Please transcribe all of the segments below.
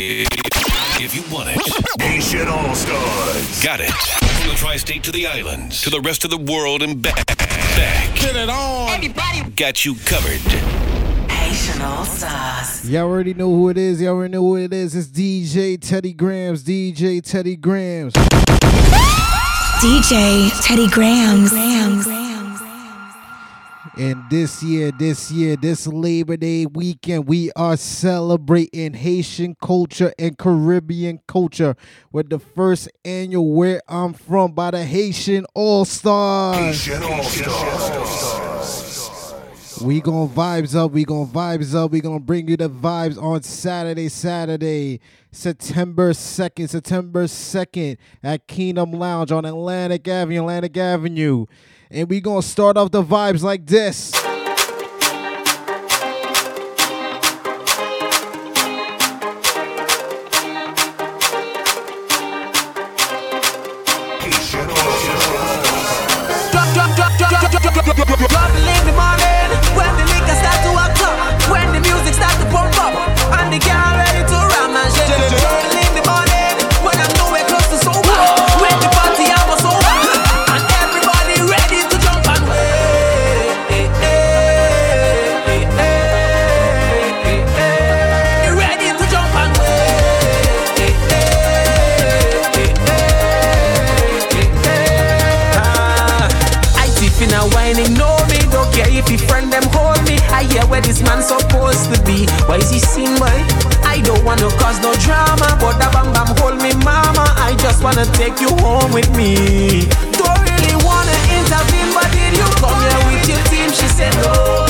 If you want it, Haitian All Stars. Got it. From the tri state to the islands, to the rest of the world and back. back. Get it on. Everybody got you covered. Haitian All Stars. Y'all already know who it is. Y'all already know who it is. It's DJ Teddy Gramz. DJ Teddy Gramz. DJ Teddy Gramz. Gramz. And this year, this year, this Labor Day weekend, we are celebrating Haitian culture and Caribbean culture with the first annual Where I'm From by the Haitian All Stars. Haitian All Stars. We gonna vibes up, we gonna vibes up, we gonna bring you the vibes on Saturday, Saturday, September 2nd, September 2nd at Kinanm Lounge on Atlantic Avenue, Atlantic Avenue. And we gonna start off the vibes like this. Haitian All Stars. Drop, drop, drop, drop, drop, drop, drop, drop, drop, drop, drop in the morning when Sing boy? I don't wanna cause no drama, but that bam bam hold me, mama. I just wanna take you home with me. Don't really wanna intervene, but did you come here with your team? She said no.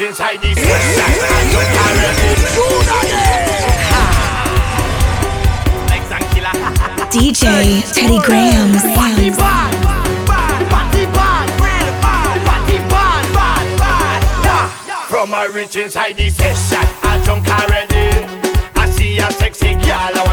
Inside this this food DJ Teddy Gramz. Party bad, bad, party bad, bad, bad. From my rich inside this side, I drunk already. I see a sexy girl,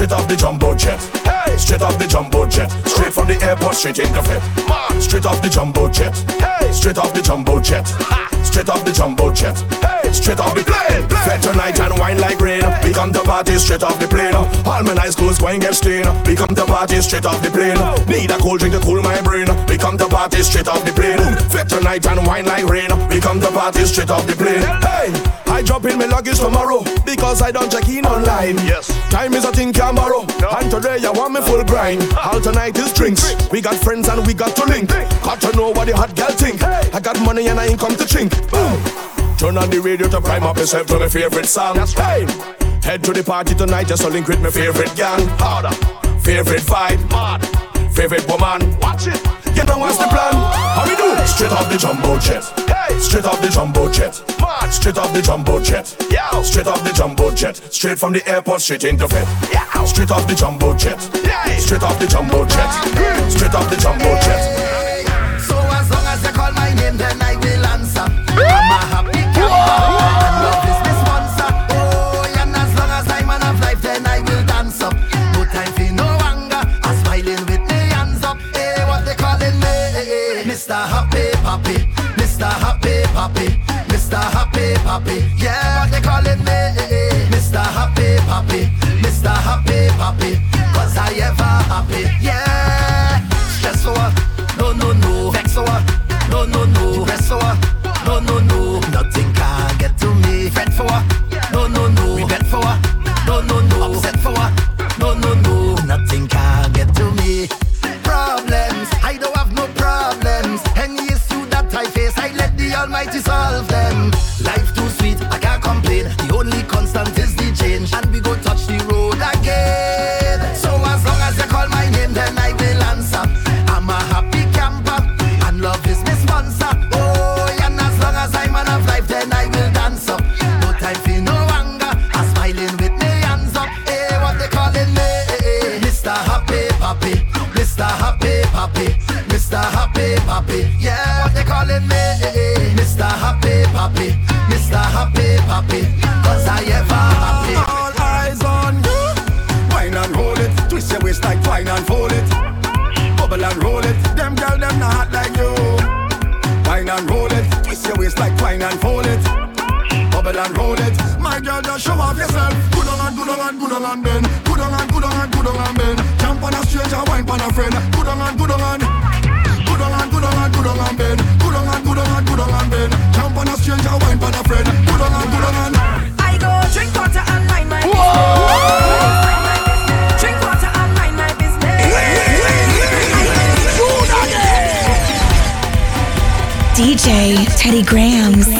straight off the jumbo jet. Hey, straight off the jumbo jet. Straight from the airport, straight into fit. Straight off the jumbo jet. Hey, straight off the jumbo jet. Straight off the jumbo jet. Hey, straight off the plane. Fed tonight and wine like rain. We come to party straight off the plane. All my nice clothes going get stained. We come to party straight off the plane. Need a cold drink to cool my brain. We come to party straight off the plane. Fed tonight and wine like rain. We come to party straight off the plane. Hey, I drop in my luggage tomorrow because I don't check in online. Yes. Time is a thing can borrow. And today I want me full grind. All tonight is drinks. We got friends and we got to link. Got to know what the hot girl think. I got money and I ain't come to chink. Boom. Turn on the radio to prime up yourself to my favorite song. That's Hey. Head to the party tonight just to link with my favorite gang. Harder. Favorite vibe. Mad. Favorite woman. Watch it. You know what's the plan? How we do? Straight off the jumbo jet. Straight off the jumbo jet. Mad. Straight off the jumbo jet. Yeah. Straight off the jumbo jet. Straight from the airport straight into fit. Yeah. Straight off the jumbo jet. Yeah. Straight off the jumbo jet. Straight off the jumbo jet. So as long as you call my name, then I Yeah. friend. Good on and good on and. Good on and good on and good on and bend. Good on and good on and good on and bend. Jump on a stranger, wine on a friend. Good on and good on and. I go drink water and mind my business. Whoa. DJ Teddy Gramz.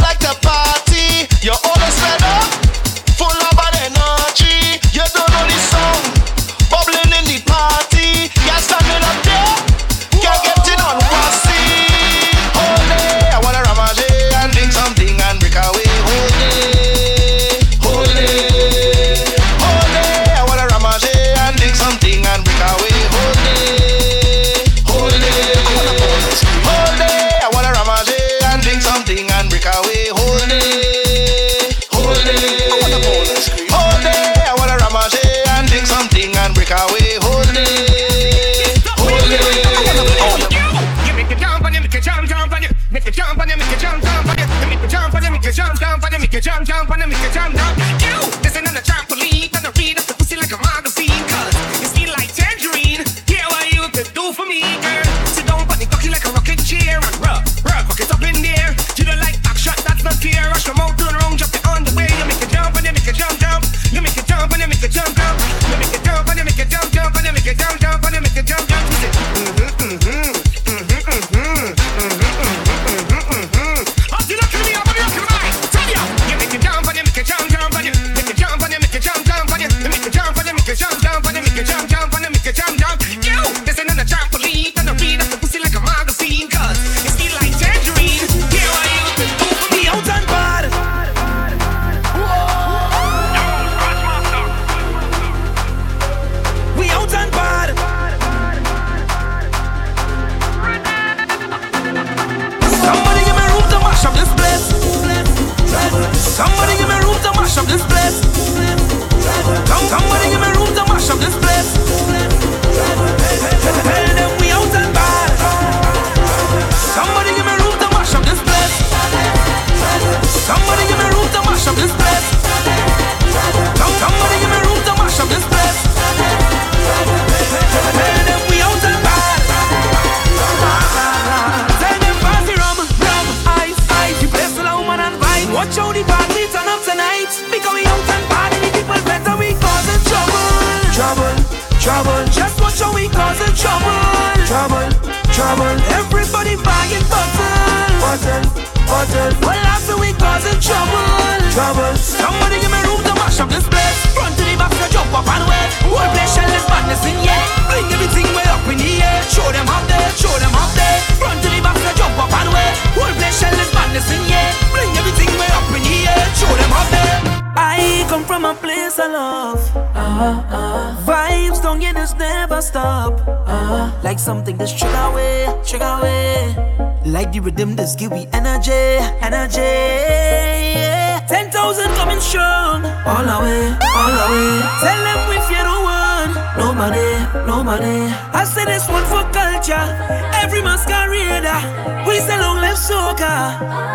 stop. Uh-huh. Like something that's trigger away, trigger away. Like the rhythm that's give me energy, energy. Yeah. Ten thousand coming strong, all away, all away. Tell them we fear the one. No money, no money. I say this one for culture. Every masquerader, we sell long live soca.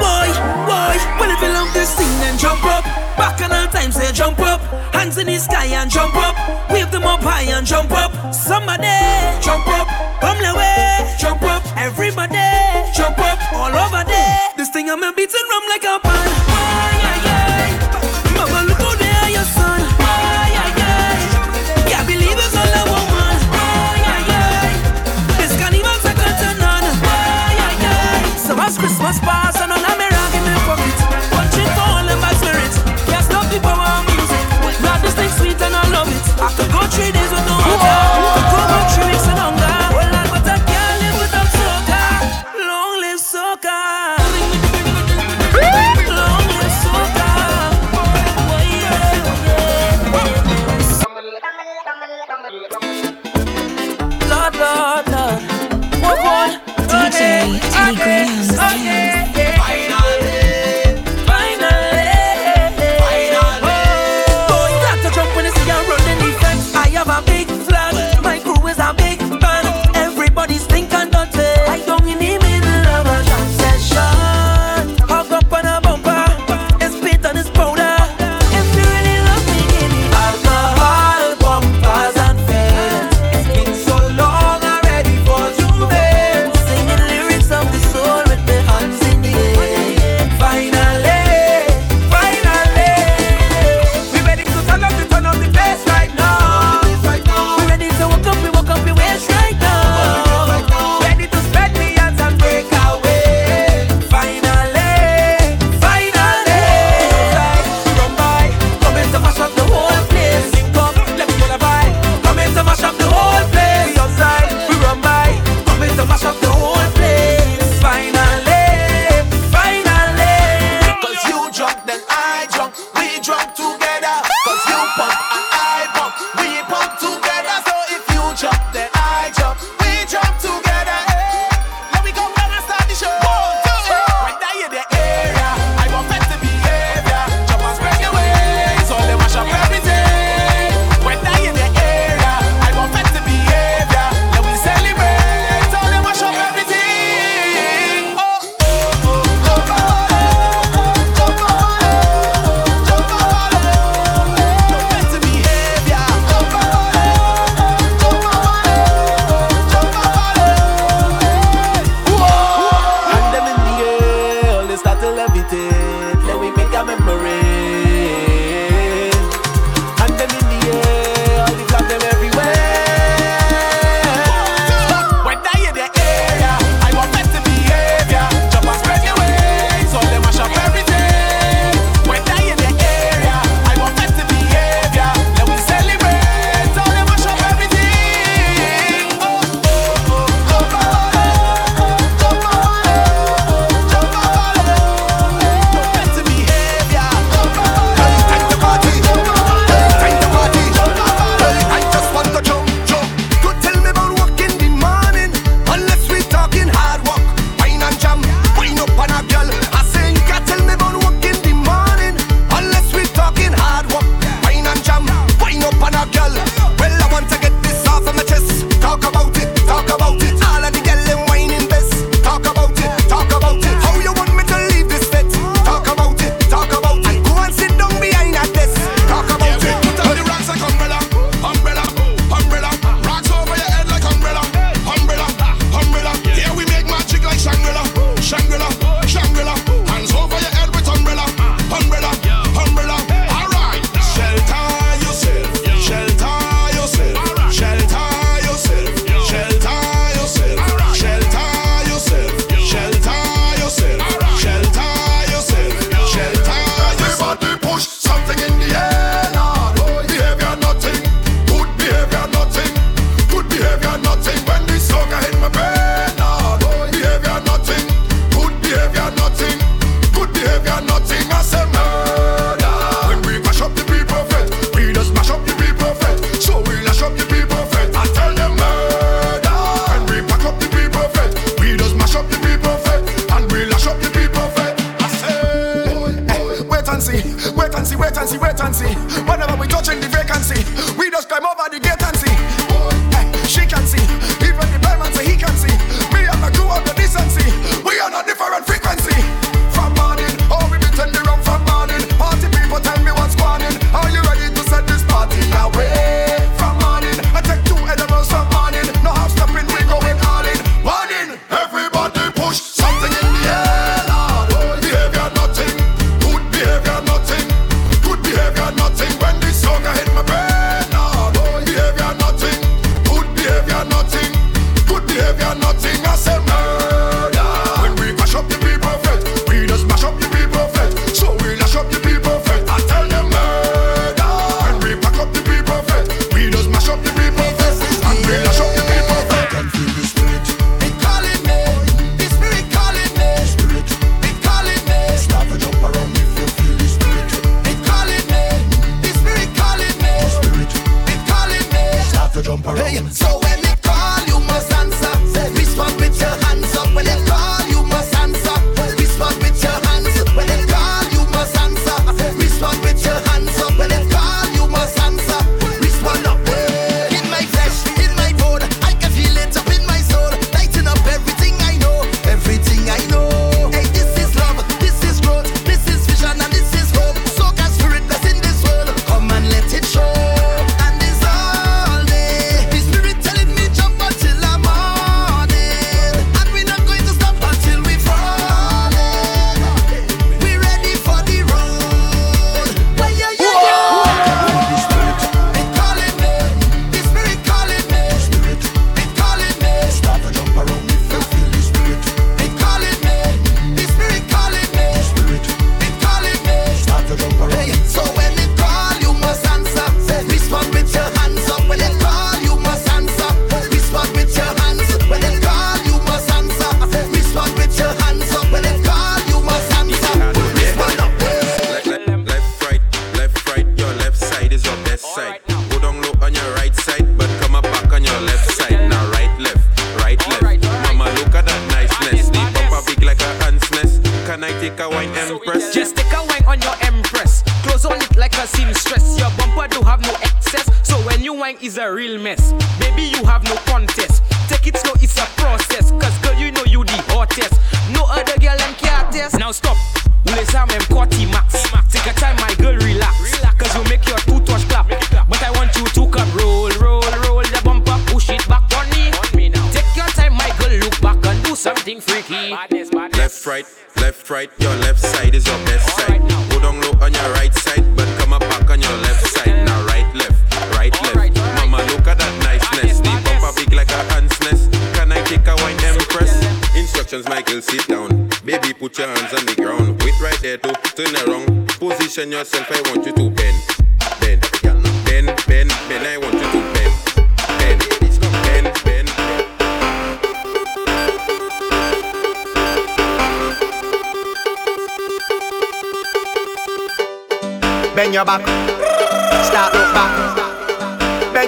Boy, boy, well if you love this thing, then jump up. Back and all time say jump up, hands in the sky and jump up, wave them up high and jump up. Somebody jump up, come the eh. way, jump up. Everybody jump up, all over there. This thing I'm a beating rum like a pan. Mama look there, your son. Believe all. This carnival's a none. Christmas pass and our music. This thing sweet and I love it. After go three days with no water, go three weeks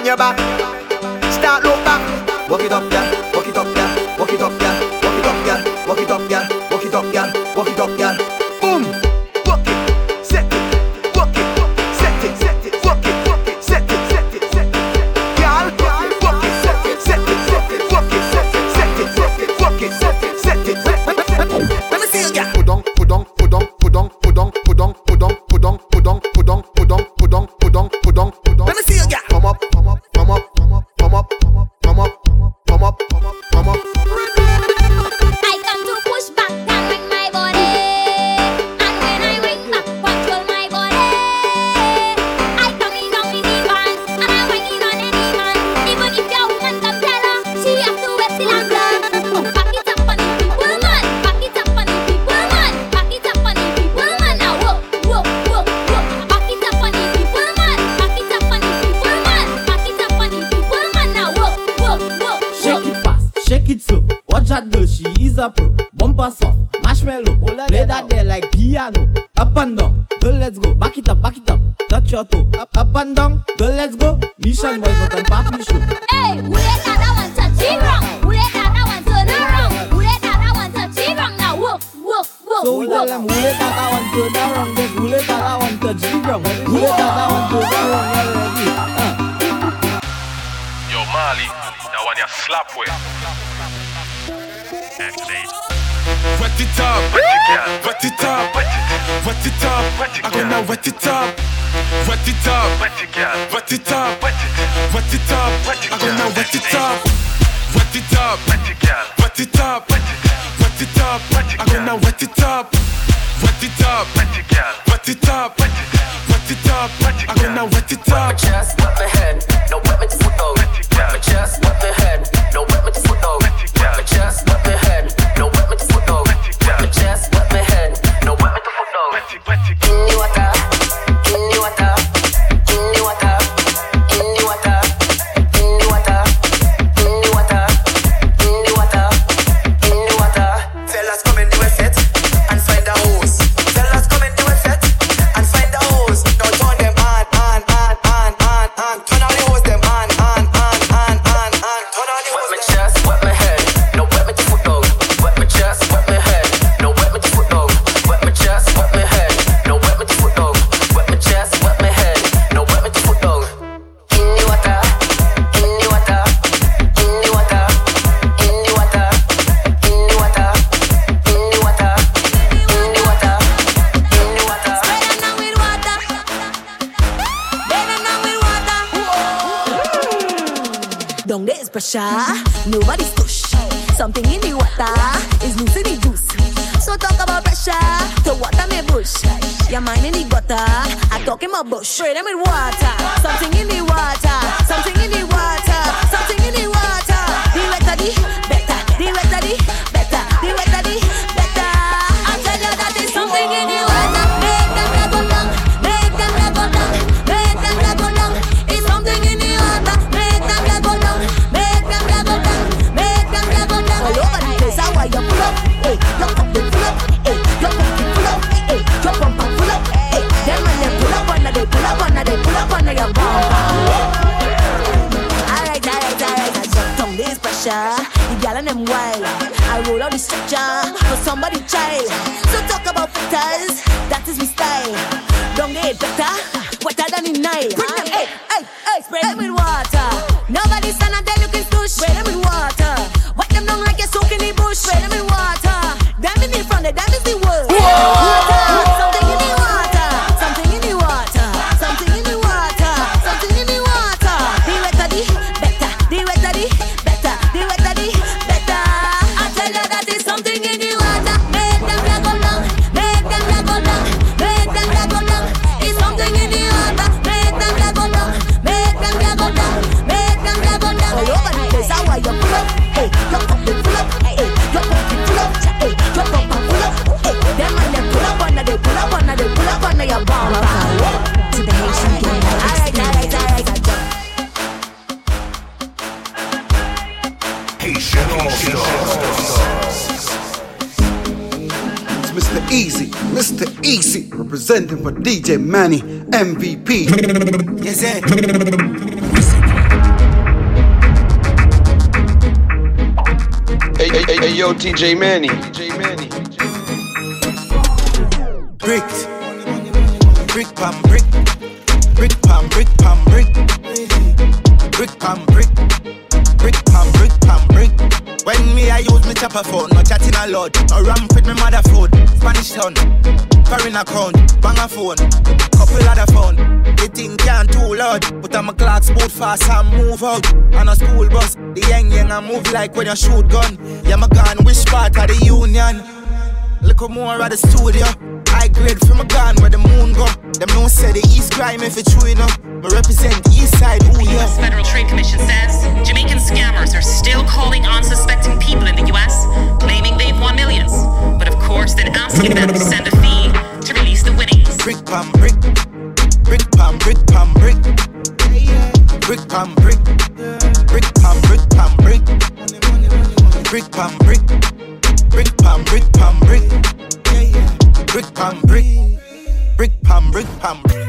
your back. Start look back. Walk it up, yeah. Walk it up, yeah. Walk it up, yeah. Walk it up, yeah. Walk it up, yeah. Don't get pressure, nobody's push. Something in the water is loose in the juice. So talk about pressure, the water may bush. Your mind in the gutter, I talk in my bush. Spray them with water. Something in the water, something in the water. Something pressure. The gal and them wild. I roll out the stretcher for somebody child. So talk about filters. That is me. Representing for DJ Manny, MVP. Yes, hey, hey, hey, hey, yo, DJ Manny. DJ Manny. Bricks. Brick pam brick. Brick pam brick pam brick. Brick pam brick. Brick pam brick pam brick. When me I use me chopper phone, no chatting a lot. No ram with me mother food. Spanish town, foreign account phone. Couple of the phone. They think I'm too loud. But I'm clocks boot fast and move out. On a school bus, the young young I move like when you shoot gun. Yeah, my gun, which part of the union? Look more at the studio. I grade from a gun where the moon go. Them no say the East crime if it's true enough. But represent the East Side, ooh yeah. The U.S. Federal Trade Commission says Jamaican scammers are still calling unsuspecting people in the U.S., claiming they've won millions. But of course, then asking them to send a fee Brick pam brick. Brick pam brick pam brick. Brick pam brick. Brick pam brick pam brick. Brick pam brick. Brick pam brick pam brick. Brick pam brick. Brick pam brick pam brick.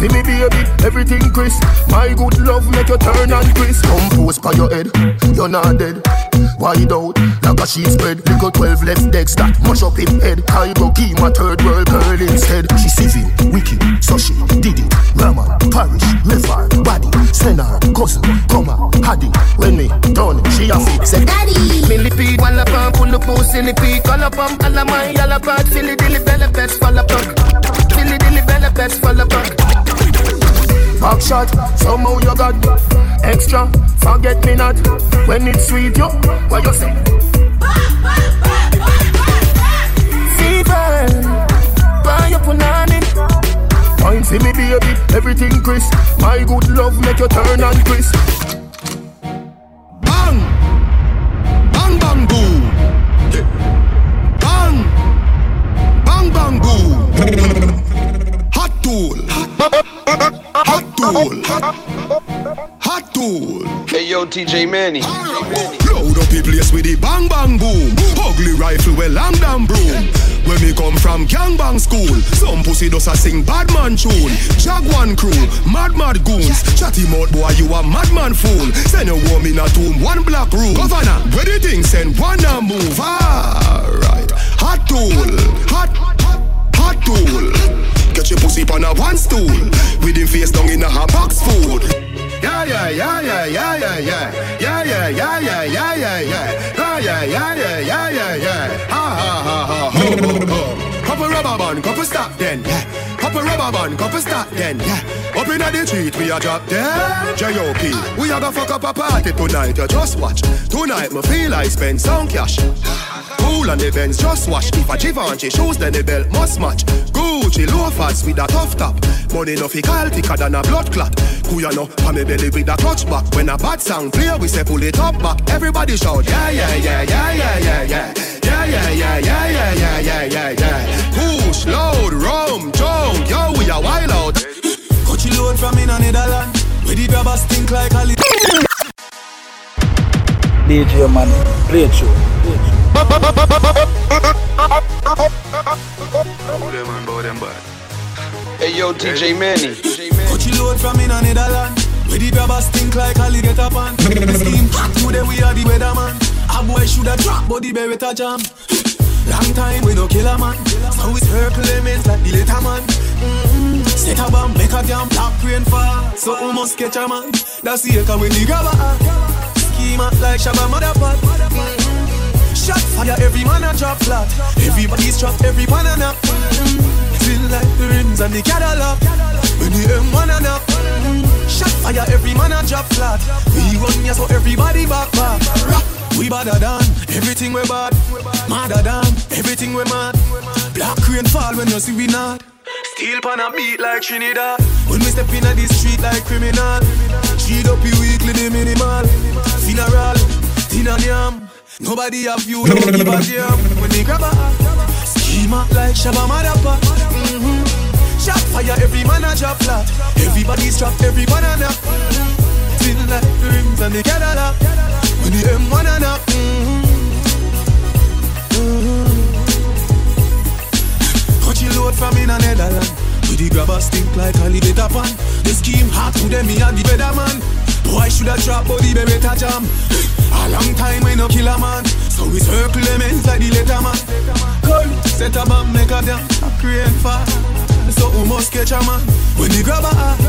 See me baby, everything crisp. My good love make you turn and crisp. Come post by your head, you're not dead. Wide out, like a sheet spread. Little 12 left decks that mush up in head. I go give my third world girl instead. She civil, wicked, so she did it. Raman, parish, river, body, send her, cousin, come on, haddy. When me done, she a fit, say daddy. Millipede, walla pump, pull up, pull silly pea, call up, um, alla my, yalla bad, filly dilly belly best, fall up, filly dilly belly best, fall up, Back shot, somehow you got extra. Forget me not when it's sweet, yo. What you say? Fever, buy up punani. Fine, see me baby, everything crisp. My good love make you turn and crisp. Bang, bang, bang, boom. Bang, bang, bang, boom. Hot tool, hot tool, hot tool. Hey yo, DJ Manny. Load up the place with the bang bang boom. Ugly rifle with long damn broom. When me come from gangbang school, some pussy does a sing bad man tune. Jaguan crew, mad mad goons. Chatty mouth boy, you a madman fool. Send a woman in a tomb, one black room. Governor, where the thing send one a move. Alright, hot tool, hot, hot tool. Get your pussy on a one stool. With him face down in a hot box food. Yeah, yeah, yeah, yeah, yeah, yeah, yeah. Yeah, yeah, yeah, yeah, yeah, yeah, yeah. Ah, yeah, yeah, yeah, yeah, yeah, yeah. Ha, ha, ha, ha, ho, ho, ho. Couple rubber band, couple stop then, yeah. Couple rubber band, couple stop then, yeah. Up in the street, we a drop dead. J.O.P. We a go fuck up a party tonight, you just watch. Tonight, me feel I spend some cash. Cool on the Benz, just watch. If a Givenchy shoes, then the belt must match. Gucci loafers with a tough top. Money no fi call thicker than a blood clot. Kuya no, pa me belly with a clutch back. When a bad sound clear, we say pull it up back. Everybody shout, yeah, yeah, yeah, yeah, yeah, yeah, yeah. Yeah, yeah, yeah, yeah, yeah, yeah, yeah, yeah, yeah. Push, load, rum, junk, yo, we are wild out. Coachy load from in a Netherland. Where the grabbers stink like a little. DJ Money, play it show. Hey yo, DJ Manny. Coachy load from in a Netherland. Where the grabbers stink like alligator pan. The scheme hot today we are the weatherman. A boy shoulda drop, but the beretta jam. Long time we no kill a man. So it's her element like the later man. Mm-hmm. Set a bomb, make a damn black rain fall. So we must catch a man. That's the echo when the grabber. Schema like Shabba motherfucker. Mm-hmm. Shot fire, every man a drop flat. Everybody's trapped, every man a nap. Mm-hmm. Feel like the rims and the Cadillac. When the M1 a nap. Mm-hmm. Shot fire, every man a drop flat. We run ya so everybody back back. Rap. We badder than everything we bad. Madder than everything we mad. Black rain fall when you see we not. Steel pan a beat like Trinidad. When we step in the street like criminal. Cheat up you weekly the minimal. Funeral, dinner yam. Nobody have you, don't give a damn. When they grab a schema like Shabba Madapa. Mm-hmm. Shot fire, every man a drop flat. Everybody's trapped, every banana. Feel like the rims and the Cadillac. When the M1 and up. Mm-hmm. Mm-hmm. Coachy load from in a Netherland. With the grabber stink like alligator pan. The scheme hot to them, me and the better man. Boy shoulda drop, but the beretta jam. A long time we no kill a man. So we circle elements like the letter man. Come, set a bomb, make a damn. A crane fire. So we must catch a man. When the grabber act.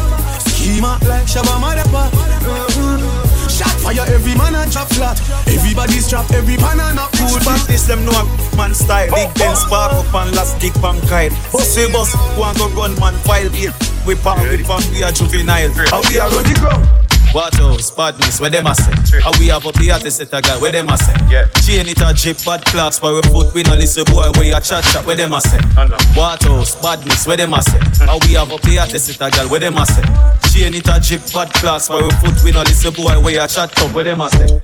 Schema like Shabba Madapa. Shot fire, every man a drop flat. Everybody's trapped, every man a knock cool. Back this them know a man style. Big oh, oh, Ben spark oh. up and last kick from kite. Bus we bus, go and go run man file here. We pump it from we are juvenile. How we are run the ground. What else? Badness, where them a say? How we have up the artist set a girl, where them a say? Yeah. Chain it a drip, bad class, for a foot, we no listen boy, where you chat chat, where them a say? What else? Badness, where them a say? How we have up the artist set a girl, where them a say? Chain it a drip, bad class, for a foot, we no listen boy, where you chat up, where them a say?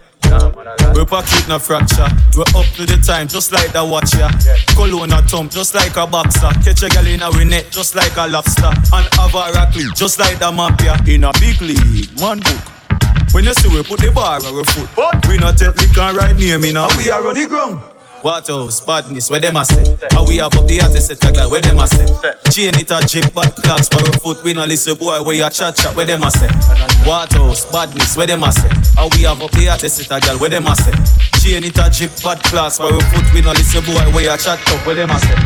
We pocket no fracture. We up to the time, just like the watch ya. Cologne a thump, just like a boxer. Catch a gal in a net, just like a lobster. And have a rock just like the mafia. In a big league, one book. When you see we put the bar on our foot, but we not take liquor right near me now. We are on the ground. What else? Badness, where them a say? How we have up the artist set a girl, where them a say? Chain it a chip, bad clocks for a foot, we no listen boy, where you chat chat, where them a say? What else? Badness, where them a say? How we have up the artist set a girl, where them a say? Chain it a chip, bad clocks for a foot, we no listen boy, where you chat chat, where them a say?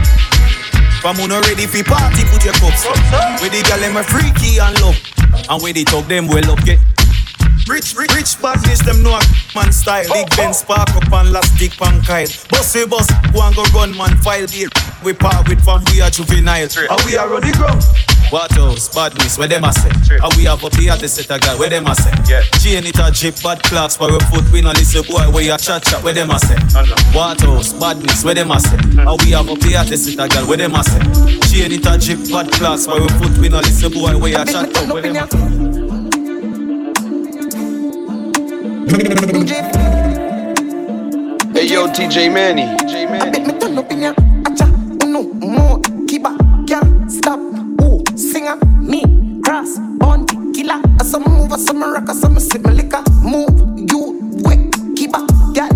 From who no ready fi party, put your cups up. Where the gal them a freaky and love, and where they talk them well up, get Rich, rich, rich badness, them know man style. Big Ben spark up and last dick pan kite. Boss we boss, go and go run man file deal. We part with from we are juvenile. And we are on the ground. What else? Badness, where them a say? And we have up here to set a guy, where them a say? Yeah. Chain it a drip, bad class for a foot. We no listen boy, where you chat chat, where them a say? What else? Badness, where them a say? Hmm. And we have up here to set a guy, where them a say? Chain it a drip, bad class for a foot. We no listen boy, where you chat chat, where them a say? Hey yo, DJ Manny. Kiba, can't stop, ooh, singer, me, cross, bounty, killer, as some move, as some rock, as some sip my liquor, move, you, wet, kiba, girl,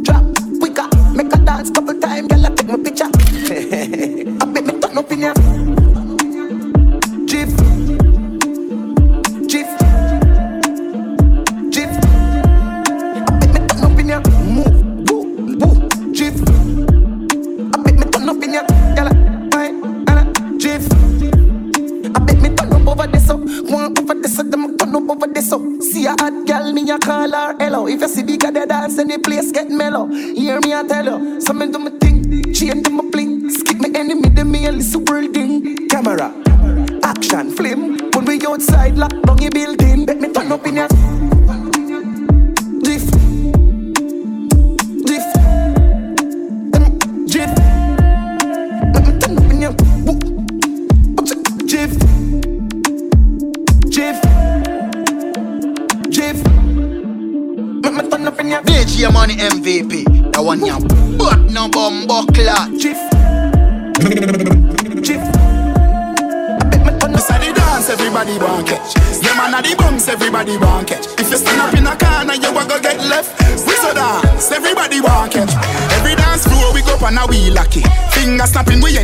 drop, quicker, make a dance couple time, girl, I take my picture, I bet me turn up in ya, bigger the place get mellow. Hear me I tell you, Something to me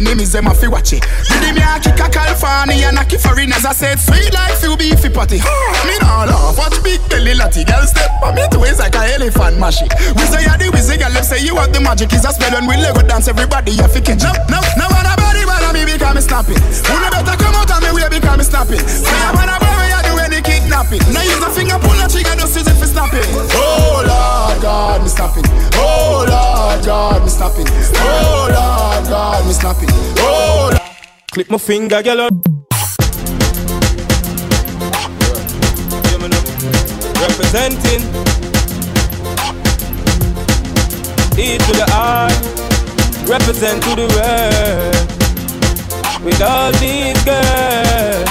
enemies them a fi watch it. Did me a kick a California and a kick foreigners I said sweet like few beefy patty. Me nah laugh watch big belly latty girl step on me twist like a elephant mashy. We say you the wizzy girl say you have the magic is a spell when we Lego dance everybody you fi catch. No no no one a body bother me because me snapping. Who no better come out and me way because me snapping. Say I any kidnapping. Now use a finger pull a trigger just as if it's snapping. Oh Lord God me snapping. Oh Lord God me snapping. Oh Lord God me snapping. Oh Lord. Click my finger, girl. Representing E to the R, represent to the world with all these girls.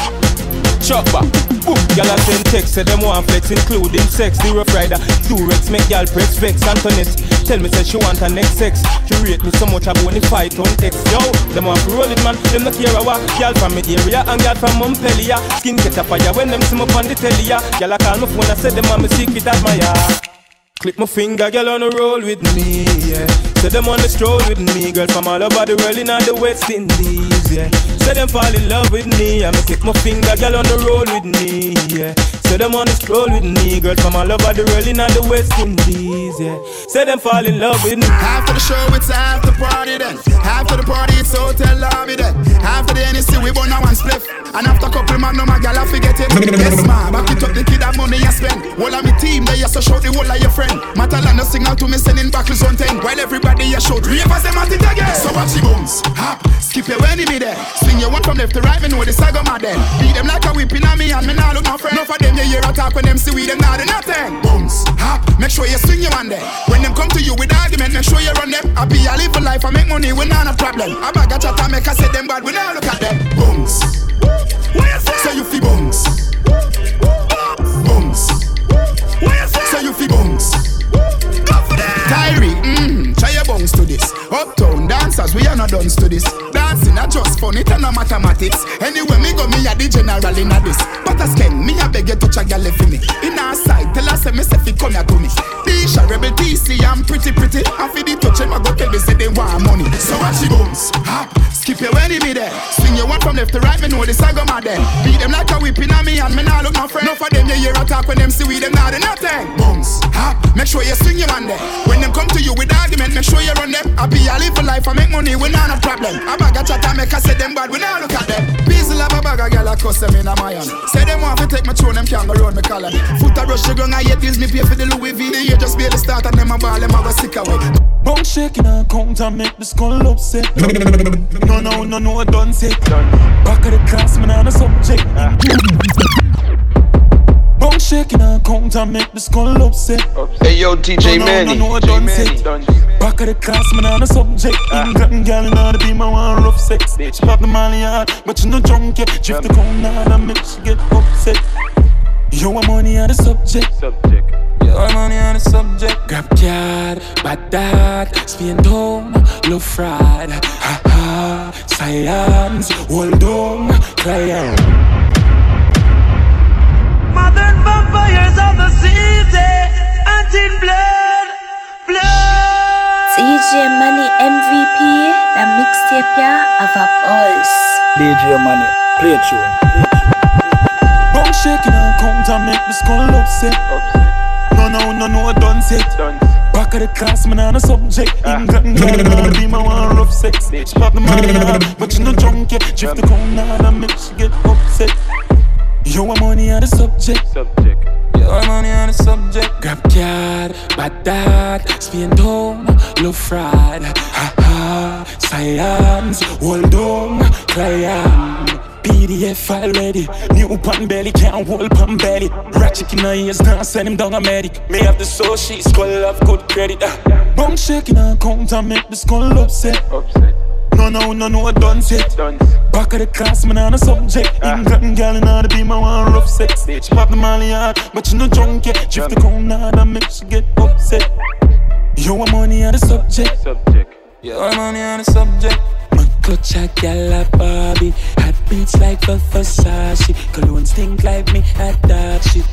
Chopper, boom, y'all a send text, say them want flex, including sex. The rough rider, two rex, make y'all press vex. Antoinette, tell me say she want her next sex. She rate me so much, I only fight on X. Yo, them want to roll it, man. Them not care a. Y'all from me area and y'all from Montpellier. Skin get a fire when them see me on the telly. ya. Y'all call my phone, I say them want me secret admire. Click my finger, girl on the roll with me, yeah. Say them on the stroll with me, girl from all over the world in all the West Indies, yeah. Say them fall in love with me, I'ma click my finger, girl on the roll with me, yeah. Say them on the stroll with me, girl from all over the world in the West Indies, yeah. Say them fall in love with me. After the show, it's after party then. After the party, it's hotel lobby then. After the NSC, we burn a one spliff. And after a couple of man, no my gal, I forget it. Yes, ma, back it up, the kid have money you spend. All of me team, they used to shout the whole of your friend. Matalana out to me, sending back own thing. While everybody you shout, ravers them at it again. So watch the bones, hop, skip your enemy there. Swing your one from left to right, me know the saga mad then. Beat them like a whipping on me, and me nah look no friend. No for them, you hear a talk when them see we them nah do nothing. Bones, hop, make sure you swing your one there. When them come to you with argument, make sure you run them. I be a live for life, I make money, we not a problem. I bag a chat, I make I say them bad, we nah look at them. Bones, say you fi bones. Bones, say you fi bones. Tyree, mm, try your bones to this. Uptown dancers, we are not done to this. Dancing not just fun, it and no mathematics. Anyway, me go me a the general in a this. But as Ken, me a beg you touch a gal for me. In our side, tell us me say come here to me. Tisha rebel TC, I'm pretty pretty. I fi the touch him, I go tell me say they want money. So watch the bones, hop, skip your enemy there. Swing your one from left to right, me know this I go mad there. Beat them like a whipping on me and me nah look no friend. No for them, you hear a talk when them see we them nah do nothing. Bones, hop, make sure you swing your one there. When them come to you with argument, make sure you run them. I be a live for life, I make money, we not a problem. I bag a chat, I make I say them bad, we not look at them. Peasy love a bag a girl, I cuss them in a mayan. Say them want to take my throne, them can't go round me collar. Foot a rush, the ground, I hate bills, me pay for the Louis V. The year just be the start, and them a ball, them a go sick away. Bone shaking and count and make the skull upset. No, no, no, no, done set. Back of the class, man, on a subject. Bone shaking and count and make the skull upset. Hey yo, DJ no, Manny. No, no, no, done set. Back of the class, man, on a subject. England gal in order to be my one rough sex. She pop the molly hard, but you no drunk yet. Drift the um. cone hard and make she get upset. You want money on the subject. Subject. Your money on the subject. Grab card, bad dad, spin down, low fried. Ha ha, science, hold on, client. Modern vampires of the city, hunting blood, blood. DJ Money MVP, the mixtape ya of a pulse. DJ Money, play it tune. Bone shaking and count and make the skull upset. No, no, no, no, done set. Back of the class, man, on a subject. England wanna be my one rough sex. She pop the money but you no drunk yet. Drift the cone hard and make she get upset. You want money on the subject. Subject. You want money on the subject. Grab card, bad dad, spin down, low fried. Ha ha, science, hold on, client. PDF file ready. New pan belly, can't hold pan belly. Ratchet in her ears, now send him down a medic. Me have the soul, she skull have good credit. Uh. Bone shaking and count and make the skull upset. No, no, no, no, I done set. Back of the class, man, on a subject. England gal in order to be my one rough sex. She pop the molly hard, but you no drunk yet. Drift the cone hard and make she get upset. You want money on the subject. Subject. Want money on the subject. Clutch a gal a Barbie. Hot beats like a Versace. Cologne stink like me at dark shit.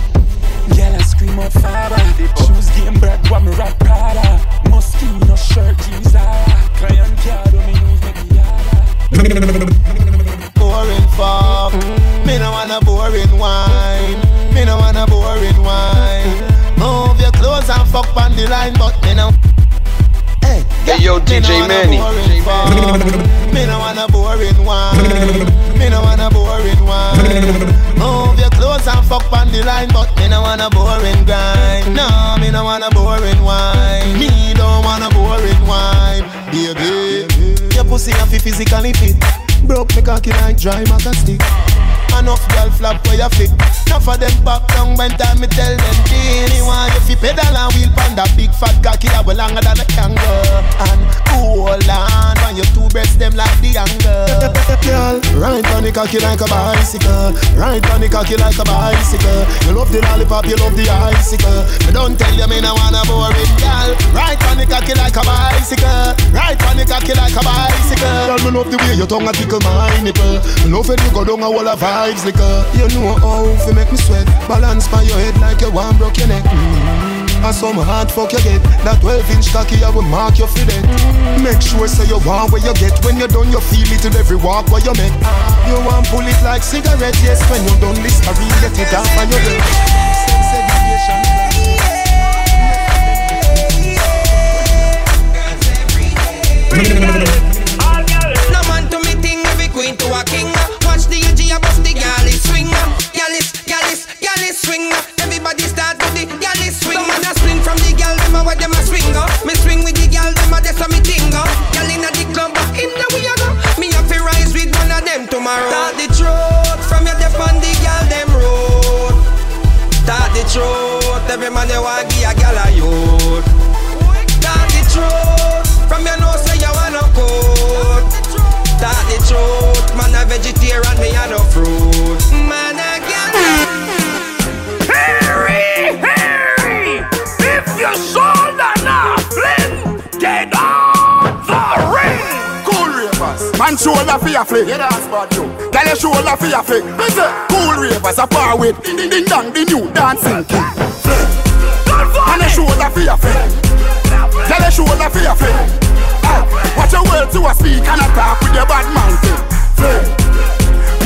Gal I scream out father. Shoes game bread, what me rap Prada. Moschino shirt, jeans Zara. Client card, me use me Boring fuck. Me no want a boring wine. Me no want a boring wine. Move your clothes and fuck on the line, but me no. Hey, yo, DJ Manny. Me no want a boring wine. Me no want a boring wine. Move your clothes and fuck on the line, but me no want a boring grind. No, me no want a boring wine. Me don't want a boring wine, baby. Your pussy have to physically fit. Broke me cocky like dry maca stick. Enough girl flap where you fit. Enough of them back down when time me tell them Dini want you pedal and wheel pan that big fat cocky that way longer than a kangaroo. And hold on when your two breasts them like the angle? Girl, ride on the cocky like a bicycle. Ride on the cocky like a bicycle. You love the lollipop, you love the icicle. But don't tell you me no wanna boring girl. Ride on the cocky like a bicycle. Ride on the cocky like a bicycle. Girl, me love the way your tongue a tickle my nipple. Love when you go down a wall of vibes liquor You know how fi make me sweat. Balance by your head like you want broke your neck. Mm-hmm. And some hard fuck you get. That 12 inch cocky I will mark you for that Make sure say you want where you get. When you're done you feel it in every walk where you make You want pull it like cigarette Yes. When you're done Listerine get it off on your head. Sex education No queen to a king. Watch the UG, I bust the galley swing. Gallis, gallis, gallis swing. Everybody start with the galley swing. Man, I swing from the gal, them where them a swing. Me swing with the gal, them a that's a me thing. Gal inna the club, but in the way go. Me a fi rise with one of them tomorrow. Start the truth from your death on the gal, them road. Start the truth, every man they want give a gal a you. Shoulder for flick. Yeah, that's bad you. Girl your shoulder for your flick. Me say, cool ravers a far with ding ding ding dong the new dancing king. Man your shoulder for your flick. Girl your shoulder for your flick. Ah, watch your words to a speak and a talk with your bad man. Flick.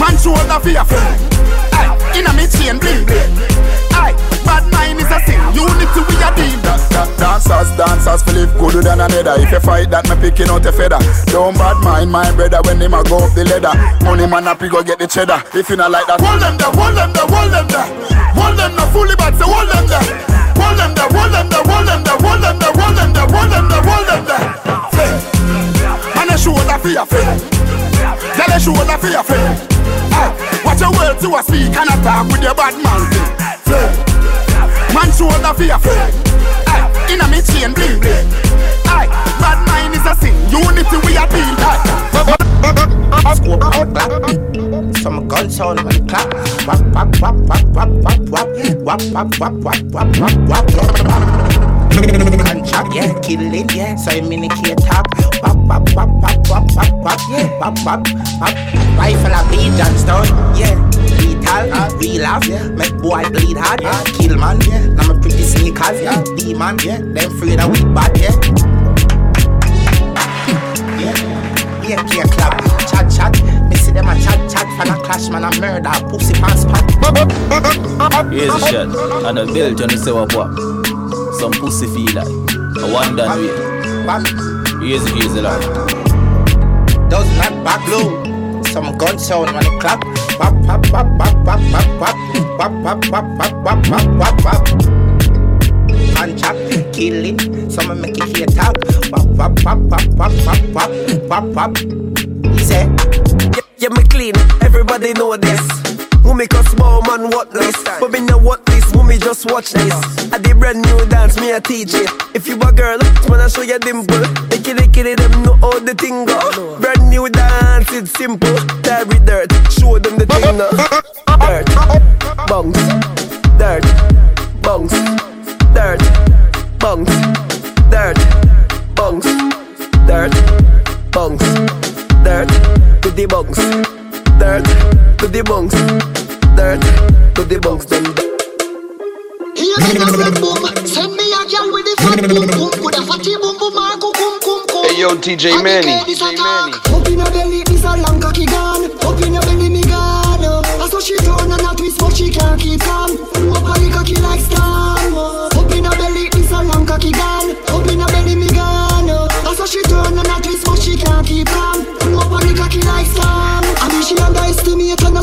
Man shoulder for your flick. Inna me chain bling bling. Aye, bad mind is a sin. Unity we a deal. Da, da, dancers, dancers, Philip good than another. If you fight that, me picking out a feather. Don't bad mind my brother when them a go up the ladder. Money man up, go get the cheddar. If you not like that, hold them there, hold them there, hold them there. Hold them there, fully bad, so hold them there. Hold them there, hold them there, hold them there, hold them there, hold them there, hold them there, hold them there. Flip. And a shoulder for your flip. Tell a shoulder for your flip. Ah, watch your words to a speak and a talk with your bad man. Flip. For your flip. Ah, inna me chain bling bling. Aye, bad mind is a sin. Unity we are out black. Some gun sound on the clock. Wap wap wap wap wap wap wap wap wap wap wap wap wap wap. Contract, yeah, killing, yeah. So you minicate top. Wap wap wap wap wap wap wap. Wap wap wap. Rifle a beat Johnstone, yeah. Lethal, real laugh, make boy bleed hard, yeah. Kill man, yeah. Now me pretty sneakers, yeah. Demon, yeah. Them afraid of we bad, yeah. Yeah, yeah, club, chat, chat. Me see them a chat, chat, fan a clash, man a murder, pussy pants spot. Here's a shot, and a belt, you say what what? Some pussy feel like a one done way. Here's a here's a lot. Does not back low. Some gun sound on the clock. Wap wap wap wap wap wap wap wap wap wap wap wap wap wap. Contract killing. Some make it hear talk. Wap wap wap wap wap wap wap wap wap. He say. Yeah, yeah, me clean. Everybody know this. Mummy cause small man what this But me know what this, mummy just watch this? I did brand new dance, me a teach it If you a girl, man I show you dimple. Licky licky them know how the thing go. Brand new dance, it's simple. Terry dirt, show them the thing now Dirt, bounce Dirt, bounce Dirt, bounce Dirt, bounce Dirt, bounce Dirt, to the bounce Dirt to the bunks. Dirt to the bunks. Then. Hey yo, DJ Manny. Up in your belly is a long cocky gun. Up in your belly, me gun. I saw she turn and I twist, but she can't keep calm.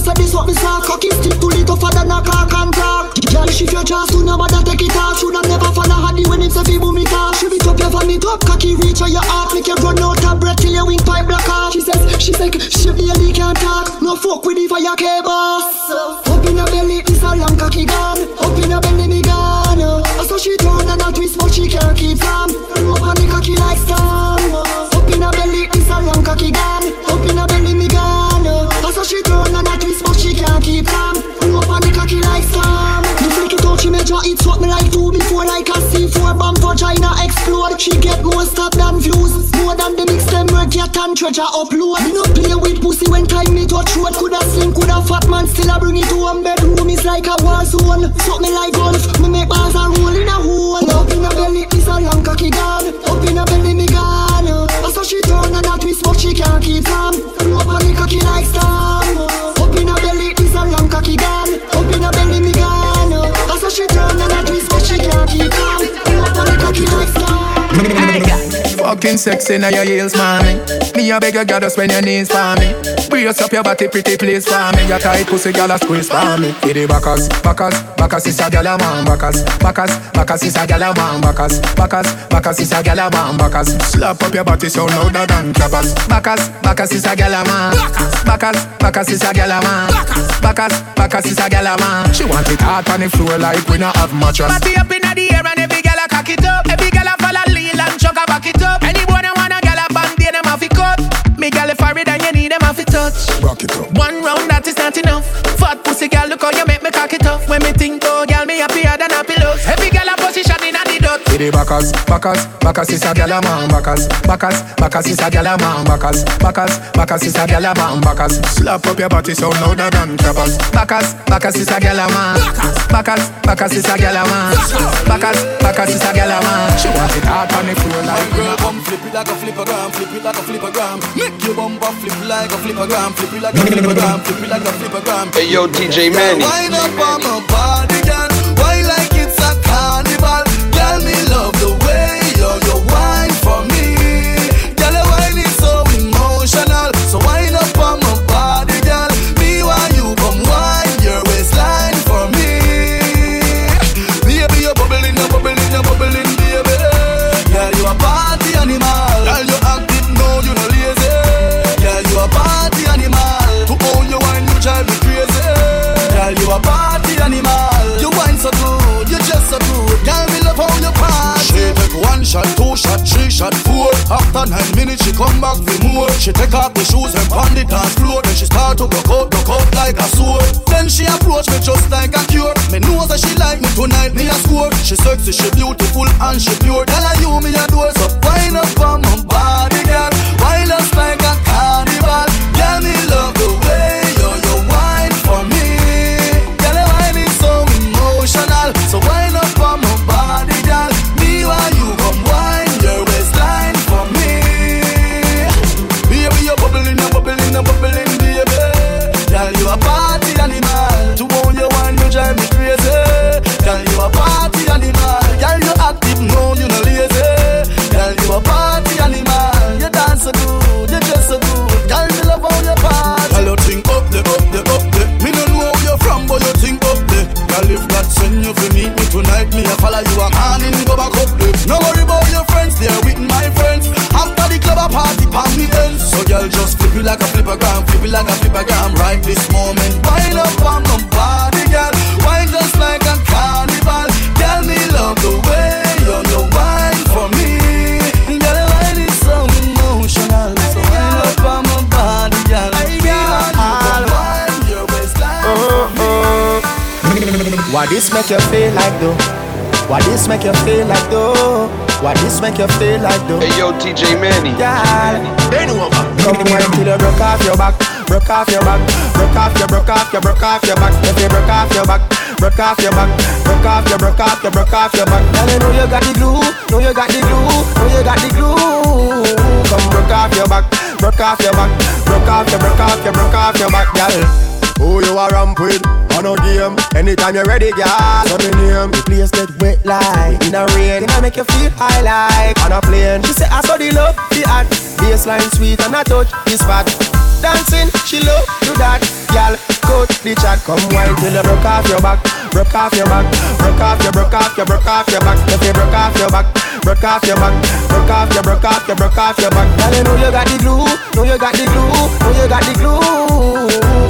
Said this what me saw. Cocky stick to little tougher than a cock and talk. Girl, shift your jaws to no bother take it off. Shoulda never fall a handy when it's a fi boom it off. She beat up your van it up, cocky reach on your heart. Make you run out of breath till your wing pipe block off. She says, she said, she barely can talk. No fuck with the fire cable. Up in her belly, this a long cocky gun. Up in her belly, me. I saw she turn and a twist, but she can't keep calm. She get more stop than views, more than the mix them work get and treasure upload. No play with pussy when time me touch road. Coulda slim, coulda fat man, still a bring it to home. Bedroom is like a war zone. Suck me like golf, me make bars a roll in a hole. Up in a belly, is a long cocky gun. Up in a belly, me gun. I saw she turn and a twist, but she can't keep calm. Up on the cocky like storm. Looking sexy now your heels, mommy. Me a beg you, gotta spend your knees for me. Brace up your body, pretty please for me. Your tight pussy, girl, a squeeze for me. Hit the backers, backers, backers is a girl a man. Backers, backers, backers is a girl a man. Backers, backers, backers is a girl a man. Backers, slap up your body so louder than clappers. Backers, backers is a girl a man. Backers, backers is a girl a man. Backers, backers is a girl a man. She want it hard on the floor like we not have mattress. Party up inna the air and every girl a cock it up. Every and chuck a back it up. Any boy that wanna girl a band, they them have to cut. Me girl if I read and you need them have to touch. Rock it up. One round that is not enough. Fat pussy girl, look how you make me cock it up. When me think oh girl, me happier than a pillow. Every girl a position inna the dot. Hit the backers, backers, backers is a girl a man. Backers, backers, backers is a girl a man. Backers, backers, backers is a girl a man. Backers, slap up your body so louder than clappers. Backers, backers is a girl a man. Backers, backers is a girl a man. Backers, backers is a girl a man. She want it hard on the floor like we Girl, not come flip it like a flippergram, flip it like a flippergram. Make your bumper flip like a flippergram, flip it like a flippergram, flip it like a flippergram. Hey yo, DJ Manny. Wind up on my body, girl. Why like Girl, me love the way you you shot, two shot, three shot, four. After nine minutes, she come back for more. She take off the shoes and pound it dance floor. Then she start to go out, broke out like a sword. Then she approach me just like a cure. Me know that she like me tonight, me a score. She sexy, she beautiful and she pure. Tell her you me adore, so wind up on my body, girl. Wind us like a like a flippergram. Right this moment, wind up on my body, girl. Wine just like a carnival. Girl, me love the way you you wine for me. Girl, your wine is so emotional. So wind up on my body, girl. Me want you to wine your waistline. Why this make you feel like though? Why this make you feel like though? Why this make you feel like though? Hey yo, DJ Manny. Girl, bend over. Come wine till you broke off your back, broke off your back, broke off your, broke off your, broke off your back. If you broke off your back, broke off your back, broke off your, broke off your, broke off your back. Girl, you know you got the glue, know you got the glue, know you got the glue. Come broke off your back, broke off your back, broke off your, broke off your, broke off your back, girl. Who you are ramp with? On a game. Anytime you're ready, girl. So me name. The place get wet like in a rain. Can I make you feel high like on a plane? She say I saw the love, the hot. Baseline sweet and I touch the spot. Dancing, she love do that. Girl, coach the chat. Come wine till you broke off your back. Broke off your back. Broke off your, broke off your, broke off your back. If you broke off your back. Broke off your back, broke off your, broke off your, broke off your back. Girl, you know you got the glue, know you got the glue, know you got the glue.